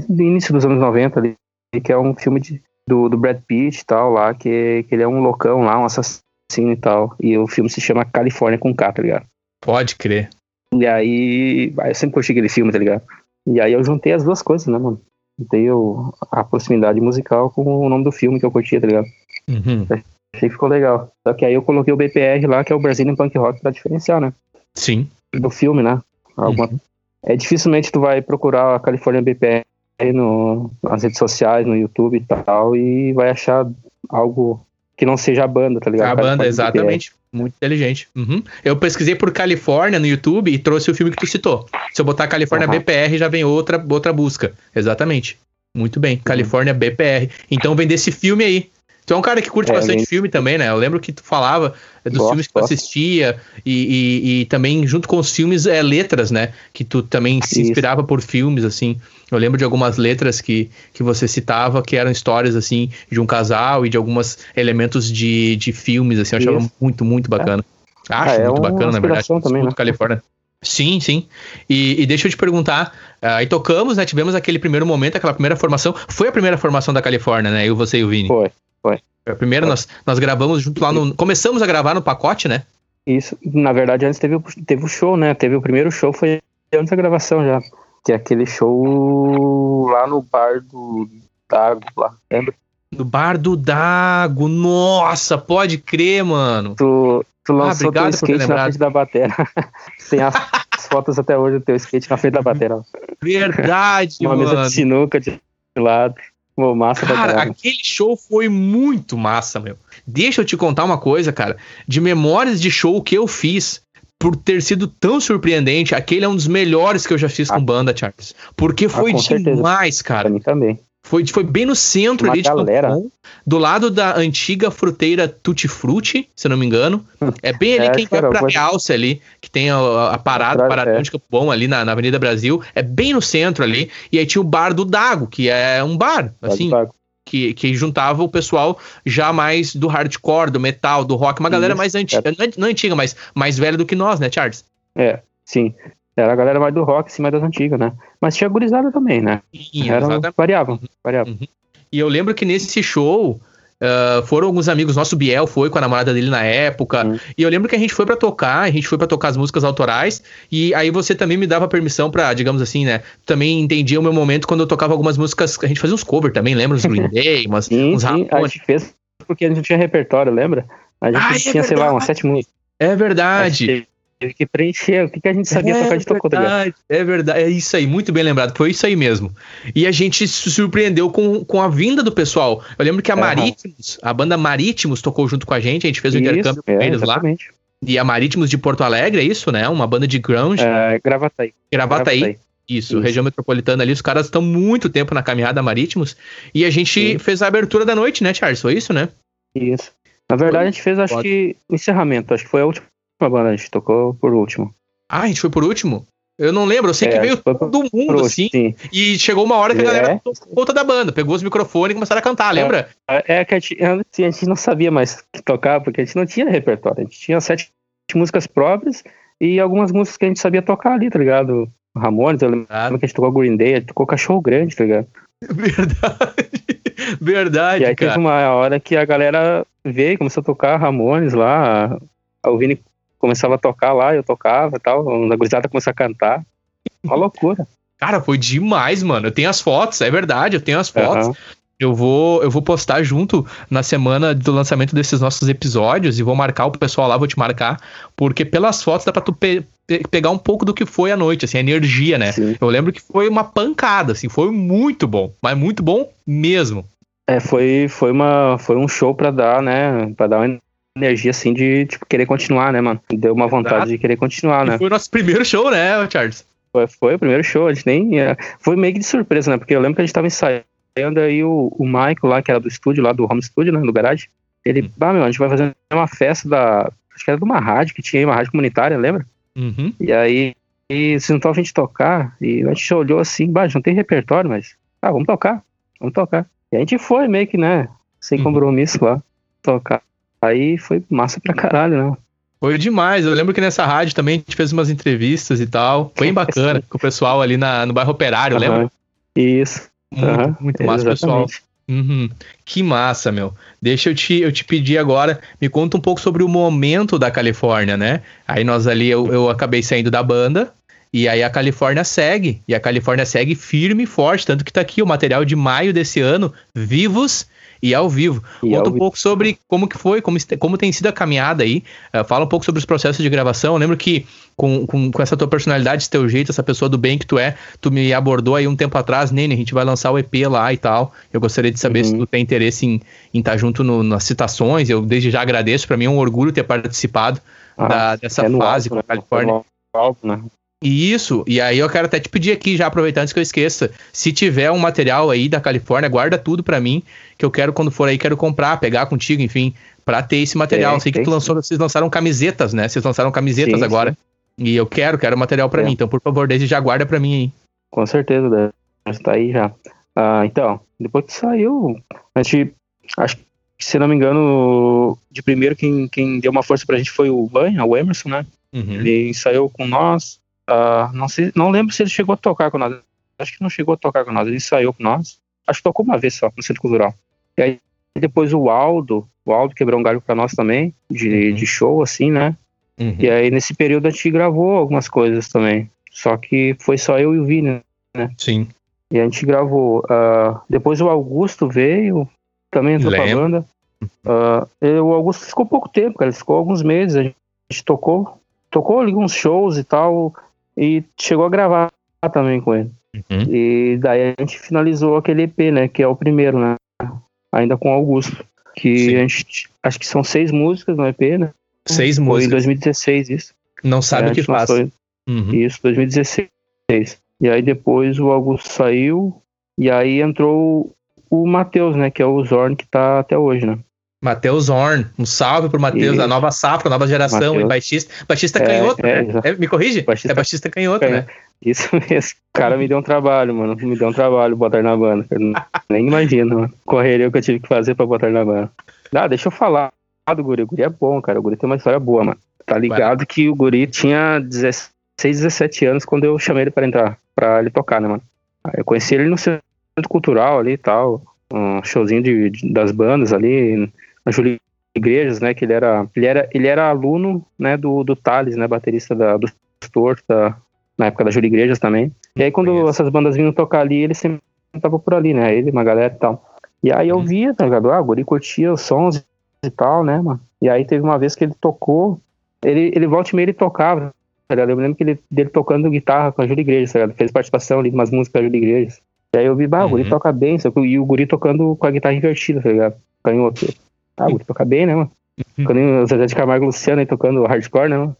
[SPEAKER 3] do início dos anos 90 ali, que é um filme de, do, do Brad Pitt e tal lá, que, que ele é um loucão lá, um assassino e tal. E o filme se chama Califórnia com K, tá ligado?
[SPEAKER 2] Pode crer.
[SPEAKER 3] E aí, eu sempre curti aquele filme, tá ligado? E aí eu juntei as duas coisas, né, mano? Juntei o, a proximidade musical com o nome do filme que eu curtia, tá ligado?
[SPEAKER 2] Uhum.
[SPEAKER 3] Achei que ficou legal. Só que aí eu coloquei o BPR lá, que é o Brazilian Punk Rock, pra diferenciar, né?
[SPEAKER 2] Sim.
[SPEAKER 3] Do filme, né? Alguma...
[SPEAKER 2] Uhum.
[SPEAKER 3] É dificilmente tu vai procurar a California BPR no, nas redes sociais, no YouTube e tal, e vai achar algo que não seja a banda, tá ligado?
[SPEAKER 2] A banda,
[SPEAKER 3] California
[SPEAKER 2] exatamente. Muito inteligente. Uhum. Eu pesquisei por Califórnia no YouTube e trouxe o filme que tu citou. Se eu botar Califórnia
[SPEAKER 3] Aham.
[SPEAKER 2] BPR, já vem outra, outra busca. Exatamente. Muito bem. Califórnia BPR. Então vem desse filme aí. Tu é um cara que curte
[SPEAKER 3] É,
[SPEAKER 2] bastante
[SPEAKER 3] vem-
[SPEAKER 2] filme também, né? Eu lembro que tu falava dos
[SPEAKER 3] Gosto,
[SPEAKER 2] filmes que tu
[SPEAKER 3] gosto.
[SPEAKER 2] assistia e, e- e também, junto com os filmes, é, letras, né? Que tu também se
[SPEAKER 3] Isso.
[SPEAKER 2] inspirava por filmes, assim. Eu lembro de algumas letras que, que você citava que eram histórias, assim, de um casal e de alguns elementos de, de filmes, assim. Eu achava
[SPEAKER 3] Isso.
[SPEAKER 2] muito, muito bacana. Acho
[SPEAKER 3] Ah, é
[SPEAKER 2] muito bacana, na verdade.
[SPEAKER 3] também, né?
[SPEAKER 2] Califórnia. Sim, sim. E, e deixa eu te perguntar, ah, aí tocamos, né? Tivemos aquele primeiro momento, aquela primeira formação. Foi a primeira formação da Califórnia, né? Eu, você e o Vini.
[SPEAKER 3] Foi, foi.
[SPEAKER 2] A primeira, nós, nós gravamos junto lá no. Começamos a gravar no pacote, né?
[SPEAKER 3] Isso, na verdade, antes teve, teve o show, né? Teve o primeiro show, foi antes da gravação já. Que é aquele show lá no bar do Dago, lá, lembra?
[SPEAKER 2] No Bar do Dago. Nossa, pode crer, mano.
[SPEAKER 3] Tu, tu lançou
[SPEAKER 2] obrigado
[SPEAKER 3] teu skate na frente da batera. Tem as, as fotos até hoje do teu skate na frente da batera.
[SPEAKER 2] Verdade,
[SPEAKER 3] Uma mesa
[SPEAKER 2] mano.
[SPEAKER 3] de sinuca de lado. Pô, massa
[SPEAKER 2] Cara, aquele show foi muito massa, meu. Deixa eu te contar uma coisa, cara. De memórias de show que eu fiz, por ter sido tão surpreendente, aquele é um dos melhores que eu já fiz com
[SPEAKER 3] Ah.
[SPEAKER 2] banda, Charles. Porque foi
[SPEAKER 3] com certeza.
[SPEAKER 2] demais,
[SPEAKER 3] Pra
[SPEAKER 2] cara.
[SPEAKER 3] mim também.
[SPEAKER 2] Foi, foi bem no centro
[SPEAKER 3] Uma
[SPEAKER 2] ali de Campo
[SPEAKER 3] galera.
[SPEAKER 2] Bom, do lado da antiga fruteira Tutti Frutti, se eu não me engano. É bem ali
[SPEAKER 3] É,
[SPEAKER 2] quem vai pra
[SPEAKER 3] coisa-
[SPEAKER 2] Realce ali, que tem a, a parada,
[SPEAKER 3] Atrás,
[SPEAKER 2] paradão
[SPEAKER 3] é.
[SPEAKER 2] de Campo Bom ali na, na Avenida Brasil. É bem no centro ali. E aí tinha o bar do Dago, que é um bar, assim,
[SPEAKER 3] Tá-
[SPEAKER 2] que, que juntava o pessoal já mais do hardcore, do metal, do rock, uma galera
[SPEAKER 3] Isso,
[SPEAKER 2] mais antiga, não, é, não antiga, mas mais velha do que nós, né, Charles?
[SPEAKER 3] É, sim. Era a galera mais do rock, assim, mais das antigas, né? Mas tinha gurizada também, né?
[SPEAKER 2] Sim,
[SPEAKER 3] Era, variavam, variavam.
[SPEAKER 2] E eu lembro que nesse show ah, foram alguns amigos, nosso Biel foi com a namorada dele na época,
[SPEAKER 3] Hum.
[SPEAKER 2] e eu lembro que a gente foi pra tocar, a gente foi pra tocar as músicas autorais, e aí você também me dava permissão pra, digamos assim, né, também entendia o meu momento quando eu tocava algumas músicas, a gente fazia uns covers também, lembra? Os Green Day, umas,
[SPEAKER 3] Sim,
[SPEAKER 2] uns
[SPEAKER 3] sim, a gente fez porque a gente não tinha repertório, lembra? A gente
[SPEAKER 2] Ah, é
[SPEAKER 3] tinha, sei lá, umas sete músicas.
[SPEAKER 2] É verdade.
[SPEAKER 3] Teve que preencher o que, que a gente sabia
[SPEAKER 2] é
[SPEAKER 3] tocar de tocou, tá
[SPEAKER 2] é verdade, é isso aí, muito bem lembrado, foi isso aí mesmo. E a gente se surpreendeu com, com a vinda do pessoal. Eu lembro que a
[SPEAKER 3] Aham.
[SPEAKER 2] Marítimos, a banda Marítimos tocou junto com a gente, a gente fez o intercâmbio com
[SPEAKER 3] é,
[SPEAKER 2] eles lá.
[SPEAKER 3] exatamente.
[SPEAKER 2] E a Marítimos de Porto Alegre, é isso, né? Uma banda de grunge,
[SPEAKER 3] É, Gravataí.
[SPEAKER 2] Gravataí.
[SPEAKER 3] Gravataí.
[SPEAKER 2] Isso,
[SPEAKER 3] Isso.
[SPEAKER 2] região metropolitana ali. Os caras estão muito tempo na caminhada Marítimos. E a gente
[SPEAKER 3] Sim.
[SPEAKER 2] fez a abertura da noite, né, Charles? Foi isso, né?
[SPEAKER 3] Isso. Na verdade, a gente fez, acho
[SPEAKER 2] Pode.
[SPEAKER 3] que, o encerramento. Acho que foi a última banda, a gente tocou por último.
[SPEAKER 2] Ah, a gente foi por último? Eu não lembro, eu sei
[SPEAKER 3] É,
[SPEAKER 2] que veio todo mundo, assim.
[SPEAKER 3] sim.
[SPEAKER 2] E chegou uma hora que a galera
[SPEAKER 3] É.
[SPEAKER 2] conta da banda, pegou os microfones e começaram a cantar, lembra?
[SPEAKER 3] É que a gente, a gente não sabia mais o que tocar, porque a gente não tinha repertório. A gente tinha sete músicas próprias e algumas músicas que a gente sabia tocar ali, tá ligado? Ramones, eu lembro
[SPEAKER 2] Ah,
[SPEAKER 3] que a gente tocou Green Day, a gente tocou Cachorro Grande, tá ligado?
[SPEAKER 2] verdade. Verdade,
[SPEAKER 3] E aí
[SPEAKER 2] cara.
[SPEAKER 3] teve uma hora que a galera veio e começou a tocar Ramones lá. O Vini começava a tocar lá, eu tocava e tal. A gurizada começou a cantar. Uma loucura.
[SPEAKER 2] Cara, foi demais, mano. Eu tenho as fotos, é verdade, eu tenho as fotos.
[SPEAKER 3] Aham.
[SPEAKER 2] Eu vou, eu vou postar junto na semana do lançamento desses nossos episódios e vou marcar o pessoal lá, vou te marcar, porque pelas fotos dá pra tu pe- pe- pegar um pouco do que foi a noite, assim, a energia, né?
[SPEAKER 3] Sim.
[SPEAKER 2] Eu lembro que foi uma pancada, assim, foi muito bom, mas muito bom mesmo.
[SPEAKER 3] É, foi, foi, uma, foi um show pra dar, né? Pra dar uma energia assim de tipo, querer continuar, né, mano? Deu uma vontade
[SPEAKER 2] Exato.
[SPEAKER 3] de querer continuar,
[SPEAKER 2] E
[SPEAKER 3] né?
[SPEAKER 2] foi o nosso primeiro show, né, Charles?
[SPEAKER 3] Foi, foi o primeiro show, a gente nem. é, foi meio que de surpresa, né? Porque eu lembro que a gente tava ensaiando aí o, o Michael lá, que era do estúdio, lá do home studio, né? Do garagem. Ele, ah, meu, a gente vai fazer uma festa da. Acho que era de uma rádio que tinha aí, uma rádio comunitária, lembra?
[SPEAKER 2] Uhum.
[SPEAKER 3] E aí, e se não tava a gente tocar, e a gente olhou assim, gente não tem repertório, mas. Ah, vamos tocar, vamos tocar. E a gente foi meio que, né? Sem
[SPEAKER 2] Uhum.
[SPEAKER 3] compromisso lá, tocar. Aí foi massa pra caralho, né?
[SPEAKER 2] Foi demais. Eu lembro que nessa rádio também a gente fez umas entrevistas e tal. Bem bacana com o pessoal ali na, no bairro Operário, lembra?
[SPEAKER 3] Aham. Isso.
[SPEAKER 2] Muito,
[SPEAKER 3] aham,
[SPEAKER 2] muito massa, pessoal.
[SPEAKER 3] exatamente.
[SPEAKER 2] Uhum. Que massa, meu. Deixa eu te, eu te pedir agora, me conta um pouco sobre o momento da Califórnia, né? Aí nós ali, eu, eu acabei saindo da banda, e aí a Califórnia segue, e a Califórnia segue firme e forte, tanto que tá aqui o material de maio desse ano, vivos e ao vivo.
[SPEAKER 3] E
[SPEAKER 2] Conta
[SPEAKER 3] ao
[SPEAKER 2] um pouco sobre como que foi, como, como tem sido a caminhada aí. Eh, fala um pouco sobre os processos de gravação. Eu lembro que com, com, com essa tua personalidade, esse teu jeito, essa pessoa do bem que tu é, tu me abordou aí um tempo atrás, Nene, a gente vai lançar o EP lá e tal. Eu gostaria de saber
[SPEAKER 3] Uhum.
[SPEAKER 2] se tu tem interesse em estar junto no- nas citações. Eu desde já agradeço, para mim é um orgulho ter participado
[SPEAKER 3] Ah,
[SPEAKER 2] da- dessa
[SPEAKER 3] é
[SPEAKER 2] fase
[SPEAKER 3] álbum,
[SPEAKER 2] com
[SPEAKER 3] né?
[SPEAKER 2] a Califórnia.
[SPEAKER 3] No álbum, né?
[SPEAKER 2] E Isso, e aí eu quero até te pedir aqui, já aproveitando antes que eu esqueça, se tiver um material aí da Califórnia, guarda tudo pra mim, que eu quero, quando for aí, quero comprar, pegar contigo, enfim, pra ter esse material.
[SPEAKER 3] Tem,
[SPEAKER 2] Sei que
[SPEAKER 3] tem
[SPEAKER 2] tu lançou, vocês lançaram camisetas, né? Vocês lançaram camisetas
[SPEAKER 3] Sim,
[SPEAKER 2] agora. E eu quero, quero material pra
[SPEAKER 3] É.
[SPEAKER 2] mim. Então, por favor, desde já guarda pra mim aí.
[SPEAKER 3] Com certeza, deve estar aí já. Ah, então, depois que saiu, a gente, acho que, se não me engano, de primeiro quem, quem deu uma força pra gente foi o Banha, o Emerson, né?
[SPEAKER 2] Uhum.
[SPEAKER 3] Ele ensaiou com nós. Ah, não, sei, não lembro se ele chegou a tocar com nós. Acho que não chegou a tocar com nós. Ele ensaiou com nós. Acho que tocou uma vez só no Centro Cultural. E aí depois o Aldo, o Aldo quebrou um galho pra nós também, de,
[SPEAKER 2] Uhum.
[SPEAKER 3] de show, assim, né?
[SPEAKER 2] Uhum.
[SPEAKER 3] E aí nesse período a gente gravou algumas coisas também. Só que foi só eu e o Vini.
[SPEAKER 2] Sim.
[SPEAKER 3] E a gente gravou. ah, depois o Augusto veio, também entrou pra
[SPEAKER 2] Lembro.
[SPEAKER 3] banda. E o Augusto ficou pouco tempo, cara. Ele ficou alguns meses. A gente tocou, tocou ali uns shows e tal. E chegou a gravar também com ele.
[SPEAKER 2] Uhum.
[SPEAKER 3] E daí a gente finalizou aquele EP, né? Que é o primeiro, né? Ainda com o Augusto. Que
[SPEAKER 2] Sim.
[SPEAKER 3] a gente. Acho que são seis músicas no EP, né?
[SPEAKER 2] Seis
[SPEAKER 3] Foi em
[SPEAKER 2] músicas.
[SPEAKER 3] 2016 isso.
[SPEAKER 2] Não sabe
[SPEAKER 3] É,
[SPEAKER 2] o que faz. Uhum.
[SPEAKER 3] isso, 2016. E aí depois o Augusto saiu, e aí entrou o Matheus, né? Que é o Zorn que tá até hoje, né?
[SPEAKER 2] Matheus Horn, um salve pro Matheus, a nova safra, nova geração, Mateus. e baixista. Baixista é, canhoto, é, né? É, me corrige? Baixista, é baixista canhoto, canhoto, né?
[SPEAKER 3] Isso mesmo. O cara me deu um trabalho, mano. Me deu um trabalho botar na banda. Eu nem imagino, mano. Correria que eu tive que fazer pra botar na banda. Ah, deixa eu falar do Guri. O Guri é bom, cara. O Guri tem uma história boa, mano. Tá ligado que o Guri tinha 16, 17 anos quando eu chamei ele pra entrar, pra ele tocar, né, mano? Eu conheci ele no centro cultural ali e tal. Um showzinho de, de das bandas ali Júlio Igrejas, né, que ele era, ele era, ele era aluno, né, do, do Thales, né, baterista da, do Torto, da, na época da Júlio Igrejas também. E aí quando Conheço. essas bandas vinham tocar ali, ele sempre tava por ali, né, ele, uma galera e tal. E aí eu uhum. via, tá ligado? Ah, o Guri curtia os sons e tal, né, mano. E aí teve uma vez que ele tocou, ele, ele volta e meia ele tocava, tá ligado? Eu me lembro que ele, dele tocando guitarra com a Júlia Igrejas, tá ligado? Fez participação ali de umas músicas da Júlia Igrejas. E aí eu vi, bah, o Guri uhum. toca bem, e o Guri tocando com a guitarra invertida, tá ligado? Canhoto. Ah, vou tocar bem, né, mano? Uhum. Quando o Zezé de Camargo e Luciano aí tocando hardcore, né, mano?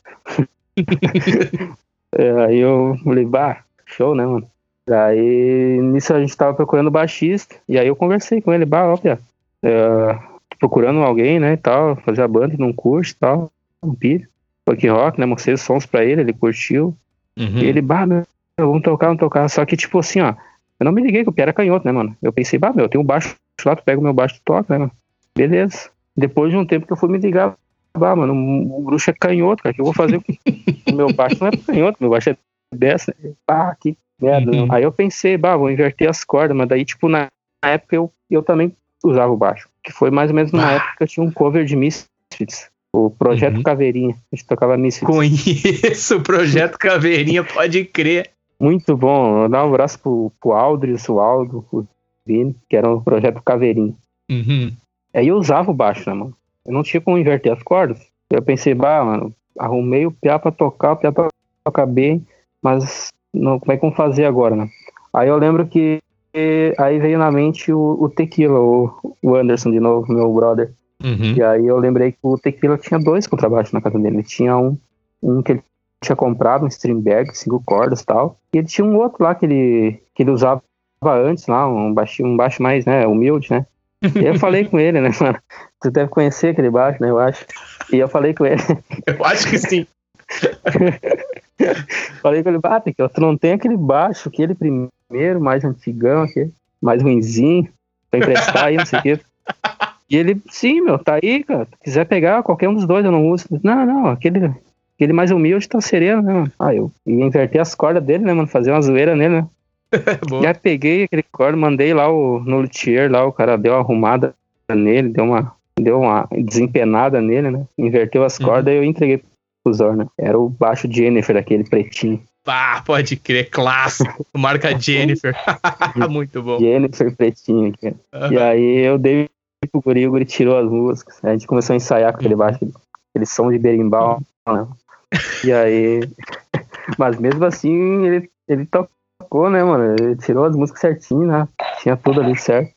[SPEAKER 3] é, aí eu falei, bah, show, né, mano? Daí, nisso a gente tava procurando baixista, e aí eu conversei com ele, bah, ó, Pia, é, procurando alguém, né, e tal, fazer a banda num curso e tal, um pilho, punk rock, né, mostrei os sons pra ele, ele curtiu, uhum. e ele, bah, meu, vamos tocar, vamos tocar, só que, tipo assim, ó, eu não me liguei que o Pia era canhoto, né, mano? Eu pensei, bah, meu, eu tenho um baixo lá, tu pega o meu baixo e toca, né, mano? Beleza. Depois de um tempo que eu fui me ligar, ah, mano, o bruxo é canhoto, cara, o que eu vou fazer? o meu baixo não é canhoto, meu baixo é dessa. Ah, que merda. Uhum. Aí eu pensei, bah, vou inverter as cordas, mas daí, tipo, na época eu, eu também usava o baixo. Que foi mais ou menos numa época que eu tinha um cover de Misfits. O Projeto uhum. Caveirinha. A gente tocava Misfits.
[SPEAKER 2] Conheço o Projeto Caveirinha, pode crer.
[SPEAKER 3] Muito bom. Dar um abraço pro, pro Aldris, o Aldo, o Vini, que era o Projeto Caveirinha. Uhum. Aí eu usava o baixo, né, mano? Eu não tinha como inverter as cordas. Eu pensei, bah, mano, arrumei o piá pra tocar, o piá pra tocar bem, mas não, como é que vamos fazer agora, né? Aí eu lembro que aí veio na mente o, o Tequila, o, o, Anderson de novo, meu brother. Uhum. E aí eu lembrei que o Tequila tinha dois contrabaixos na casa dele. Ele tinha um, um que ele tinha comprado, um Streamberg, cinco cordas e tal. E ele tinha um outro lá que ele, que ele usava antes lá, um baixo, um baixo mais, né, humilde, né? Eu falei com ele, né, mano? Tu deve conhecer aquele baixo, né? Eu acho. E eu falei com ele.
[SPEAKER 2] Eu acho que sim.
[SPEAKER 3] falei com ele, bate que tu não tem aquele baixo, aquele primeiro, mais antigão, aquele, mais ruinzinho, pra emprestar aí, não sei o quê. E ele, sim, meu, tá aí, cara. Se quiser pegar qualquer um dos dois, eu não uso. Não, não, aquele, aquele mais humilde tá sereno, né, mano? Ah, eu ia inverter as cordas dele, né, mano? Fazer uma zoeira nele, né? Já peguei aquele corda, mandei lá o, no luthier, lá o cara deu uma arrumada nele, deu uma, deu uma desempenada nele, né? Inverteu as uhum. cordas e eu entreguei pro Zor, né? Era o baixo Jennifer, aquele pretinho.
[SPEAKER 2] Ah, pode crer, clássico. Marca Jennifer. Muito bom.
[SPEAKER 3] Jennifer pretinho. Uhum. E aí eu dei pro guri, o guri tirou as músicas. A gente começou a ensaiar com aquele uhum. baixo, aquele som de berimbau, né? E aí... Mas mesmo assim, ele, ele tocou tocou, né, mano? Ele tirou as músicas certinho, né? Tinha tudo ali certo.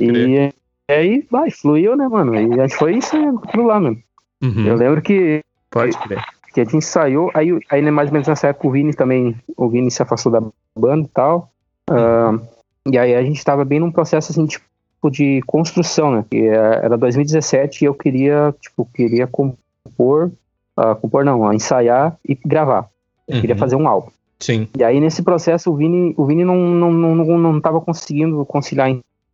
[SPEAKER 3] E aí, vai, fluiu, né, mano? E a gente foi isso tudo lá, mano. Uhum. Eu lembro que.
[SPEAKER 2] Pode crer.
[SPEAKER 3] Que a gente ensaiou, aí, aí né, mais ou menos nessa época o Vini também, o Vini se afastou da banda e tal. Uhum. Uh, e aí a gente tava bem num processo assim, tipo, de construção, né? Que é, era 2017 e eu queria, tipo, queria compor, uh, compor não, uh, ensaiar e gravar. Eu uhum. queria fazer um álbum.
[SPEAKER 2] Sim.
[SPEAKER 3] E aí nesse processo o Vini, o Vini não, não, não, não, não tava conseguindo conciliar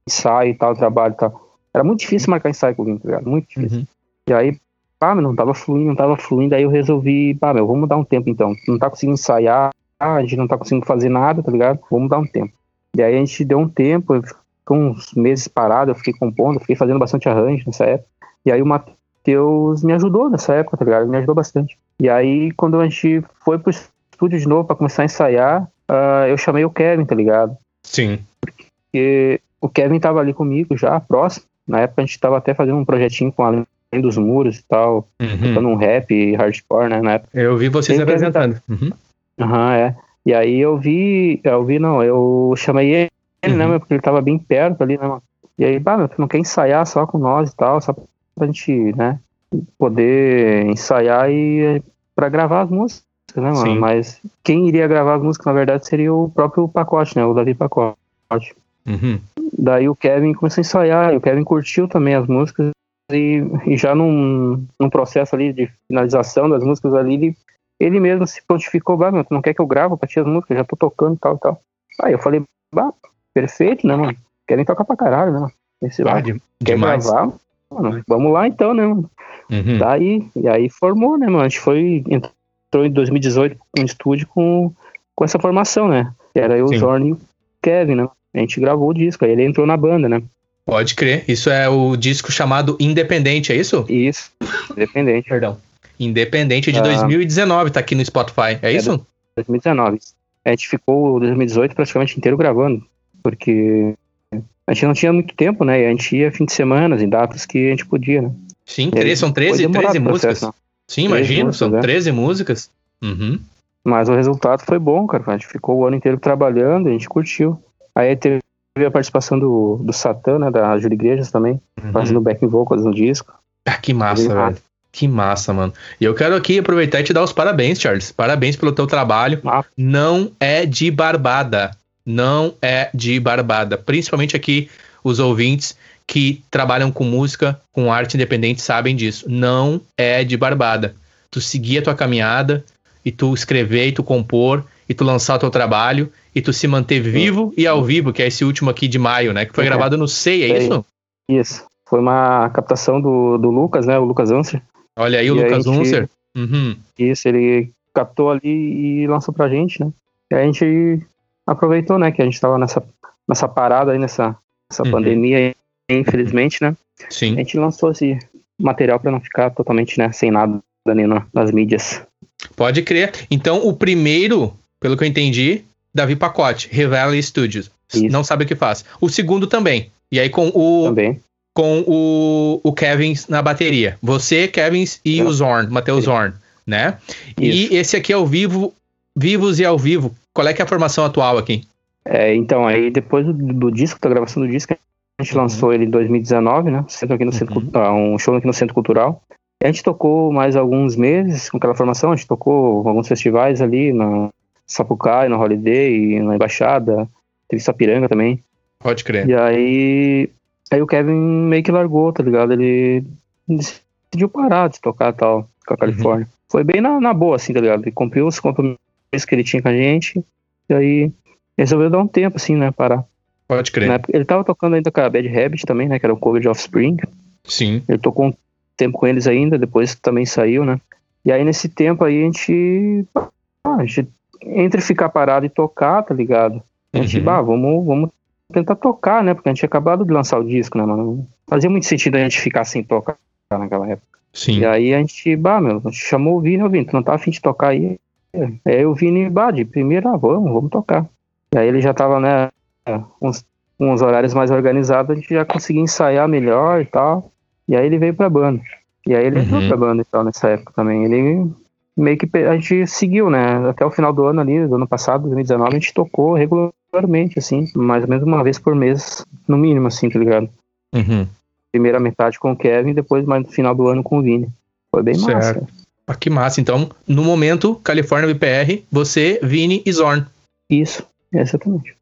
[SPEAKER 3] ensaio e tal, trabalho e tal. Era muito difícil marcar ensaio com o Vini, tá ligado? Muito difícil. Uhum. E aí, pá, meu, não tava fluindo, não tava fluindo, aí eu resolvi, pá, meu, vamos dar um tempo então. Não tá conseguindo ensaiar, a gente não tá conseguindo fazer nada, tá ligado? Vamos dar um tempo. E aí a gente deu um tempo, ficou uns meses parado, eu fiquei compondo, fiquei fazendo bastante arranjo nessa época. E aí o Matheus me ajudou nessa época, tá ligado? Ele me ajudou bastante. E aí, quando a gente foi pro estúdio de novo para começar a ensaiar, uh, eu chamei o Kevin, tá ligado?
[SPEAKER 2] Sim.
[SPEAKER 3] Porque o Kevin tava ali comigo já, próximo. Na época a gente tava até fazendo um projetinho com Além dos Muros e tal, uhum. tocando um rap hardcore, né? Na época.
[SPEAKER 2] Eu vi vocês apresentando. Uhum.
[SPEAKER 3] Aham, uhum, é. E aí eu vi, eu vi, não, eu chamei ele, né, uhum. porque ele tava bem perto ali, né, mano? E aí, bah, meu, tu não quer ensaiar só com nós e tal, só pra gente, né, poder ensaiar e pra gravar as músicas né, mano? Sim. Mas quem iria gravar as músicas, na verdade, seria o próprio Pacote, né? O Davi Pacote.
[SPEAKER 2] Uhum.
[SPEAKER 3] Daí o Kevin começou a ensaiar, e o Kevin curtiu também as músicas, e, e já num, num processo ali de finalização das músicas ali, ele, ele mesmo se prontificou, bah, não quer que eu grave pra ti as músicas, já tô tocando e tal e tal. Aí eu falei, bah, perfeito, né, mano? Querem tocar pra caralho, né, mano? Esse,
[SPEAKER 2] Ah, de-
[SPEAKER 3] quer
[SPEAKER 2] demais.
[SPEAKER 3] gravar? Mano, vamos lá então, né, mano?
[SPEAKER 2] Uhum.
[SPEAKER 3] Daí, e aí formou, né, mano? A gente foi, entrou em 2018 no estúdio com, com essa formação, né? Era eu,
[SPEAKER 2] Sim.
[SPEAKER 3] o Zorn e o Kevin, né? A gente gravou o disco, aí ele entrou na banda, né?
[SPEAKER 2] Pode crer. Isso é o disco chamado Independente, é isso?
[SPEAKER 3] Isso, independente.
[SPEAKER 2] Perdão. Independente de
[SPEAKER 3] Ah.
[SPEAKER 2] 2019, tá aqui no Spotify. É isso?
[SPEAKER 3] 2019. A gente ficou 2018 praticamente inteiro gravando, porque a gente não tinha muito tempo, né? E a gente ia fim de semana, em datas que a gente podia, né?
[SPEAKER 2] Sim, três, são
[SPEAKER 3] foi
[SPEAKER 2] 13,
[SPEAKER 3] demorado
[SPEAKER 2] 13
[SPEAKER 3] o processo,
[SPEAKER 2] músicas.
[SPEAKER 3] né?
[SPEAKER 2] Sim,
[SPEAKER 3] 13
[SPEAKER 2] imagino, são
[SPEAKER 3] né?
[SPEAKER 2] 13 músicas. Uhum.
[SPEAKER 3] Mas o resultado foi bom, cara. A gente ficou o ano inteiro trabalhando, a gente curtiu. Aí teve a participação do, do Satã, né? Da Júlia Igrejas também,
[SPEAKER 2] Uhum.
[SPEAKER 3] fazendo backing vocals no disco.
[SPEAKER 2] Ah, que massa, velho. Que massa, mano. E eu quero aqui aproveitar e te dar os parabéns, Charles. Parabéns pelo teu trabalho.
[SPEAKER 3] Ah.
[SPEAKER 2] Não é de barbada. Não é de barbada. Principalmente aqui, os ouvintes que trabalham com música, com arte independente, sabem disso. Não é de barbada. Tu seguir a tua caminhada, e tu escrever, e tu compor, e tu lançar o teu trabalho, e tu se manter vivo e ao vivo, que é esse último aqui de maio, né? Que foi
[SPEAKER 3] É.
[SPEAKER 2] gravado no SEI, é isso?
[SPEAKER 3] Isso. Foi uma captação do, do Lucas, né? O Lucas Anser.
[SPEAKER 2] Olha aí o
[SPEAKER 3] E a
[SPEAKER 2] Lucas
[SPEAKER 3] gente-
[SPEAKER 2] Unser. Uhum.
[SPEAKER 3] Isso, ele captou ali e lançou pra gente, né? E a gente aproveitou, né? Que a gente tava nessa, nessa parada aí, nessa, nessa
[SPEAKER 2] Uhum.
[SPEAKER 3] pandemia, aí, infelizmente, né? A
[SPEAKER 2] Sim.
[SPEAKER 3] gente lançou esse material pra não ficar totalmente, né? Sem nada na- nas mídias.
[SPEAKER 2] Pode crer. Então, o primeiro, pelo que eu entendi, Davi Pacote, Revela Studios.
[SPEAKER 3] Isso.
[SPEAKER 2] Não sabe o que faz. O segundo também. E aí com o,
[SPEAKER 3] Também.
[SPEAKER 2] com o, o Kevin na bateria. Você, Kevin e
[SPEAKER 3] É.
[SPEAKER 2] o Zorn, Matheus Zorn, né?
[SPEAKER 3] Isso.
[SPEAKER 2] E esse aqui é ao vivo, vivos e ao vivo. Qual é que é a formação atual aqui?
[SPEAKER 3] É, então, aí depois do, do disco, da gravação do disco, a gente
[SPEAKER 2] Uhum.
[SPEAKER 3] lançou ele em 2019, né? Centro aqui no centro,
[SPEAKER 2] Uhum.
[SPEAKER 3] Cultu- ah, um show aqui no Centro Cultural. A gente tocou mais alguns meses com aquela formação, a gente tocou alguns festivais ali na Sapucaí, no Holiday, na Embaixada, teve Sapiranga também.
[SPEAKER 2] Pode crer.
[SPEAKER 3] E aí, aí o Kevin meio que largou, tá ligado? Ele decidiu parar de tocar tal com a Califórnia. Foi bem na, na boa, assim, tá ligado? Ele cumpriu os compromissos que ele tinha com a gente, e aí resolveu dar um tempo, assim, né? Parar.
[SPEAKER 2] Pode crer.
[SPEAKER 3] Época- ele tava tocando ainda com a Bad Habit também, né? Que era o cover de Offspring.
[SPEAKER 2] Sim.
[SPEAKER 3] Ele tocou um tempo com eles ainda, depois também saiu, né? E aí nesse tempo aí a gente. ah, a gente entre ficar parado e tocar, tá ligado? A gente,
[SPEAKER 2] Uhum.
[SPEAKER 3] bah, vamos, vamos tentar tocar, né? Porque a gente tinha acabado de lançar o disco, né, mano? Fazia muito sentido a gente ficar sem tocar naquela época.
[SPEAKER 2] Sim.
[SPEAKER 3] E aí a gente, bah, meu, a gente chamou o Vini, ô Vini, tu não tá afim de tocar aí? Aí o Vini, bah, de primeira, ah, vamos, vamos tocar. E aí ele já tava, né, uns, uns horários mais organizados, a gente já conseguia ensaiar melhor e tal. E aí ele veio pra banda. E aí ele entrou
[SPEAKER 2] Uhum.
[SPEAKER 3] pra banda e tal nessa época também. Ele meio que a gente seguiu, né? Até o final do ano ali, do ano passado, 2019, a gente tocou regularmente, assim, mais ou menos uma vez por mês, no mínimo, assim, tá ligado?
[SPEAKER 2] Uhum.
[SPEAKER 3] Primeira metade com o Kevin, depois mais no final do ano com o Vini. Foi bem massa.
[SPEAKER 2] Certo. Ah, que massa. Então, no momento, Califórnia BPR, você, Vini e Zorn.
[SPEAKER 3] Isso, exatamente.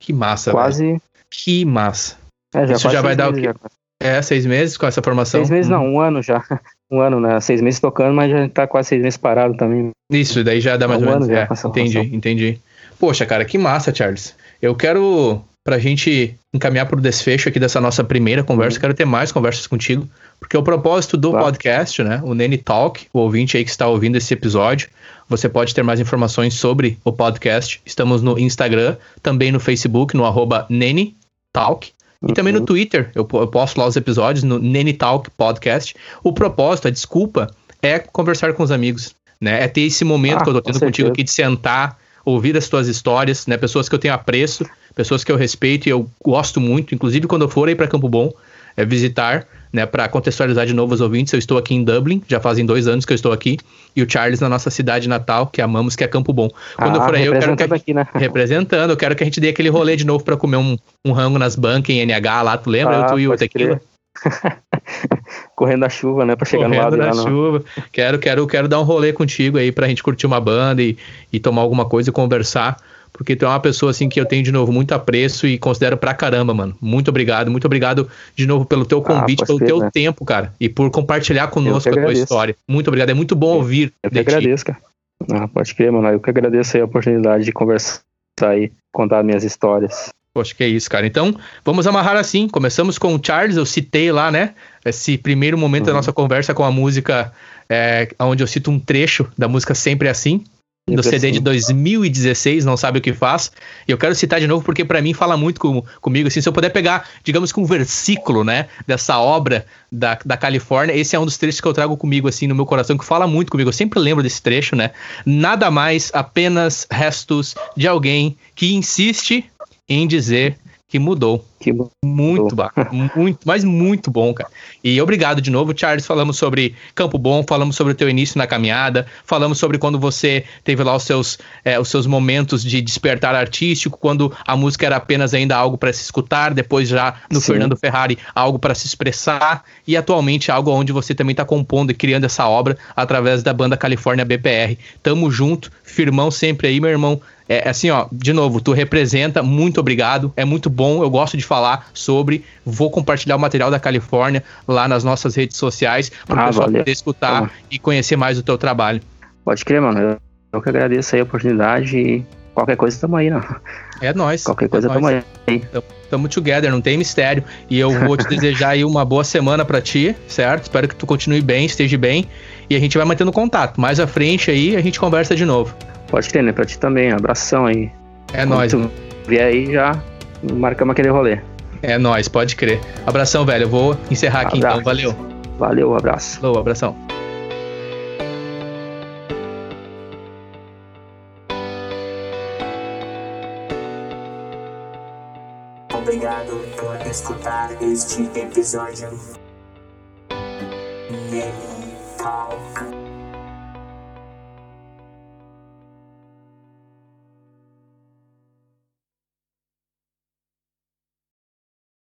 [SPEAKER 2] Que massa, velho.
[SPEAKER 3] quase.
[SPEAKER 2] Que massa.
[SPEAKER 3] É, já
[SPEAKER 2] Isso já vai dar o quê?
[SPEAKER 3] já.
[SPEAKER 2] É, seis meses com essa formação?
[SPEAKER 3] Seis meses não, um ano já. Um ano, né? Seis meses tocando, mas já tá quase seis meses parado também.
[SPEAKER 2] Isso, daí já dá mais
[SPEAKER 3] Um
[SPEAKER 2] ou
[SPEAKER 3] ano
[SPEAKER 2] menos.
[SPEAKER 3] já
[SPEAKER 2] É, entendi, entendi. Poxa, cara, que massa, Charles. Eu quero, pra gente encaminhar pro desfecho aqui dessa nossa primeira conversa,
[SPEAKER 3] Uhum.
[SPEAKER 2] quero ter mais conversas contigo, porque o propósito do
[SPEAKER 3] Claro.
[SPEAKER 2] podcast, né, o Nene Talk, o ouvinte aí que está ouvindo esse episódio, você pode ter mais informações sobre o podcast. Estamos no Instagram, também no Facebook, no arroba Nene Talk. E também no
[SPEAKER 3] Uhum.
[SPEAKER 2] Twitter, eu, po- eu posto lá os episódios no Nene Talk Podcast. O propósito, a desculpa, é conversar com os amigos, né? É ter esse momento
[SPEAKER 3] Ah,
[SPEAKER 2] que eu tô tendo contigo aqui de sentar, ouvir as tuas histórias, né? Pessoas que eu tenho apreço, pessoas que eu respeito e eu gosto muito, inclusive quando eu for aí para Campo Bom, é visitar, né, para contextualizar de novo os ouvintes, eu estou aqui em Dublin, já fazem dois anos que eu estou aqui, e o Charles na nossa cidade natal, que amamos, que é Campo Bom. Quando eu
[SPEAKER 3] Ah,
[SPEAKER 2] for aí, eu quero que a
[SPEAKER 3] representando aqui, né?
[SPEAKER 2] representando, eu quero que a gente dê aquele rolê de novo para comer um, um rango nas bancas em NH lá, tu lembra? eu,
[SPEAKER 3] Ah,
[SPEAKER 2] tu e o Tequila.
[SPEAKER 3] Correndo na chuva, né? Pra chegar no
[SPEAKER 2] Correndo
[SPEAKER 3] lado
[SPEAKER 2] na
[SPEAKER 3] lá. No...
[SPEAKER 2] chuva. Quero, quero, quero dar um rolê contigo aí pra gente curtir uma banda e, e tomar alguma coisa e conversar. porque tu é uma pessoa assim que eu tenho de novo muito apreço e considero pra caramba, mano. Muito obrigado, muito obrigado de novo pelo teu ah, convite, ah, pelo teu né? tempo, cara, e por compartilhar conosco a tua história. Muito obrigado, é muito bom ouvir.
[SPEAKER 3] Eu que agradeço, cara. Ah, pode crer, mano. Eu que agradeço aí a oportunidade de conversar aí, contar minhas histórias.
[SPEAKER 2] Acho que é isso, cara. Então, vamos amarrar assim. Começamos com o Charles, eu citei lá, né? Esse primeiro momento uhum. da nossa conversa com a música, é, onde eu cito um trecho da música Sempre Assim, do CD de 2016, não sabe o que faz. E eu quero citar de novo porque para mim fala muito com, comigo, assim, se eu puder pegar, digamos que um versículo, né, dessa obra da, da Califórnia, esse é um dos trechos que eu trago comigo, assim, no meu coração, que fala muito comigo. Eu sempre lembro desse trecho, né? Nada mais, apenas restos de alguém que insiste em dizer que mudou. Que muito bacana, muito, mas muito bom, cara. E obrigado de novo, Charles. Falamos sobre Campo Bom, falamos sobre o teu início na caminhada, falamos sobre quando você teve lá os seus, é, os seus momentos de despertar artístico, quando a música era apenas ainda algo para se escutar, depois já no Sim. Fernando Ferrari, algo para se expressar, e atualmente algo onde você também está compondo e criando essa obra através da banda Califórnia BPR. Tamo junto, firmão sempre aí, meu irmão. É, é assim, ó, de novo, tu representa, muito obrigado, é muito bom, eu gosto de falar sobre, vou compartilhar o material da Califórnia lá nas nossas redes sociais para o ah, pessoal valeu. poder escutar e conhecer mais o teu trabalho.
[SPEAKER 3] Pode crer, mano, eu, eu que agradeço aí a oportunidade e qualquer coisa tamo aí, não.
[SPEAKER 2] É nóis.
[SPEAKER 3] Qualquer
[SPEAKER 2] é
[SPEAKER 3] coisa é tamo aí.
[SPEAKER 2] Tamo together, não tem mistério. E eu vou te desejar aí uma boa semana para ti, certo? Espero que tu continue bem, esteja bem. E a gente vai mantendo contato. Mais à frente aí a gente conversa de novo.
[SPEAKER 3] Pode ter, né? Pra ti também. Abração aí.
[SPEAKER 2] É Quando nóis.
[SPEAKER 3] Tu vier aí, já marcamos aquele rolê.
[SPEAKER 2] É nóis, pode crer. Abração, velho. Eu vou encerrar aqui então. abraço. então. Valeu.
[SPEAKER 3] Valeu, abraço.
[SPEAKER 2] Falou, abração. Por escutar este episódio. Talk.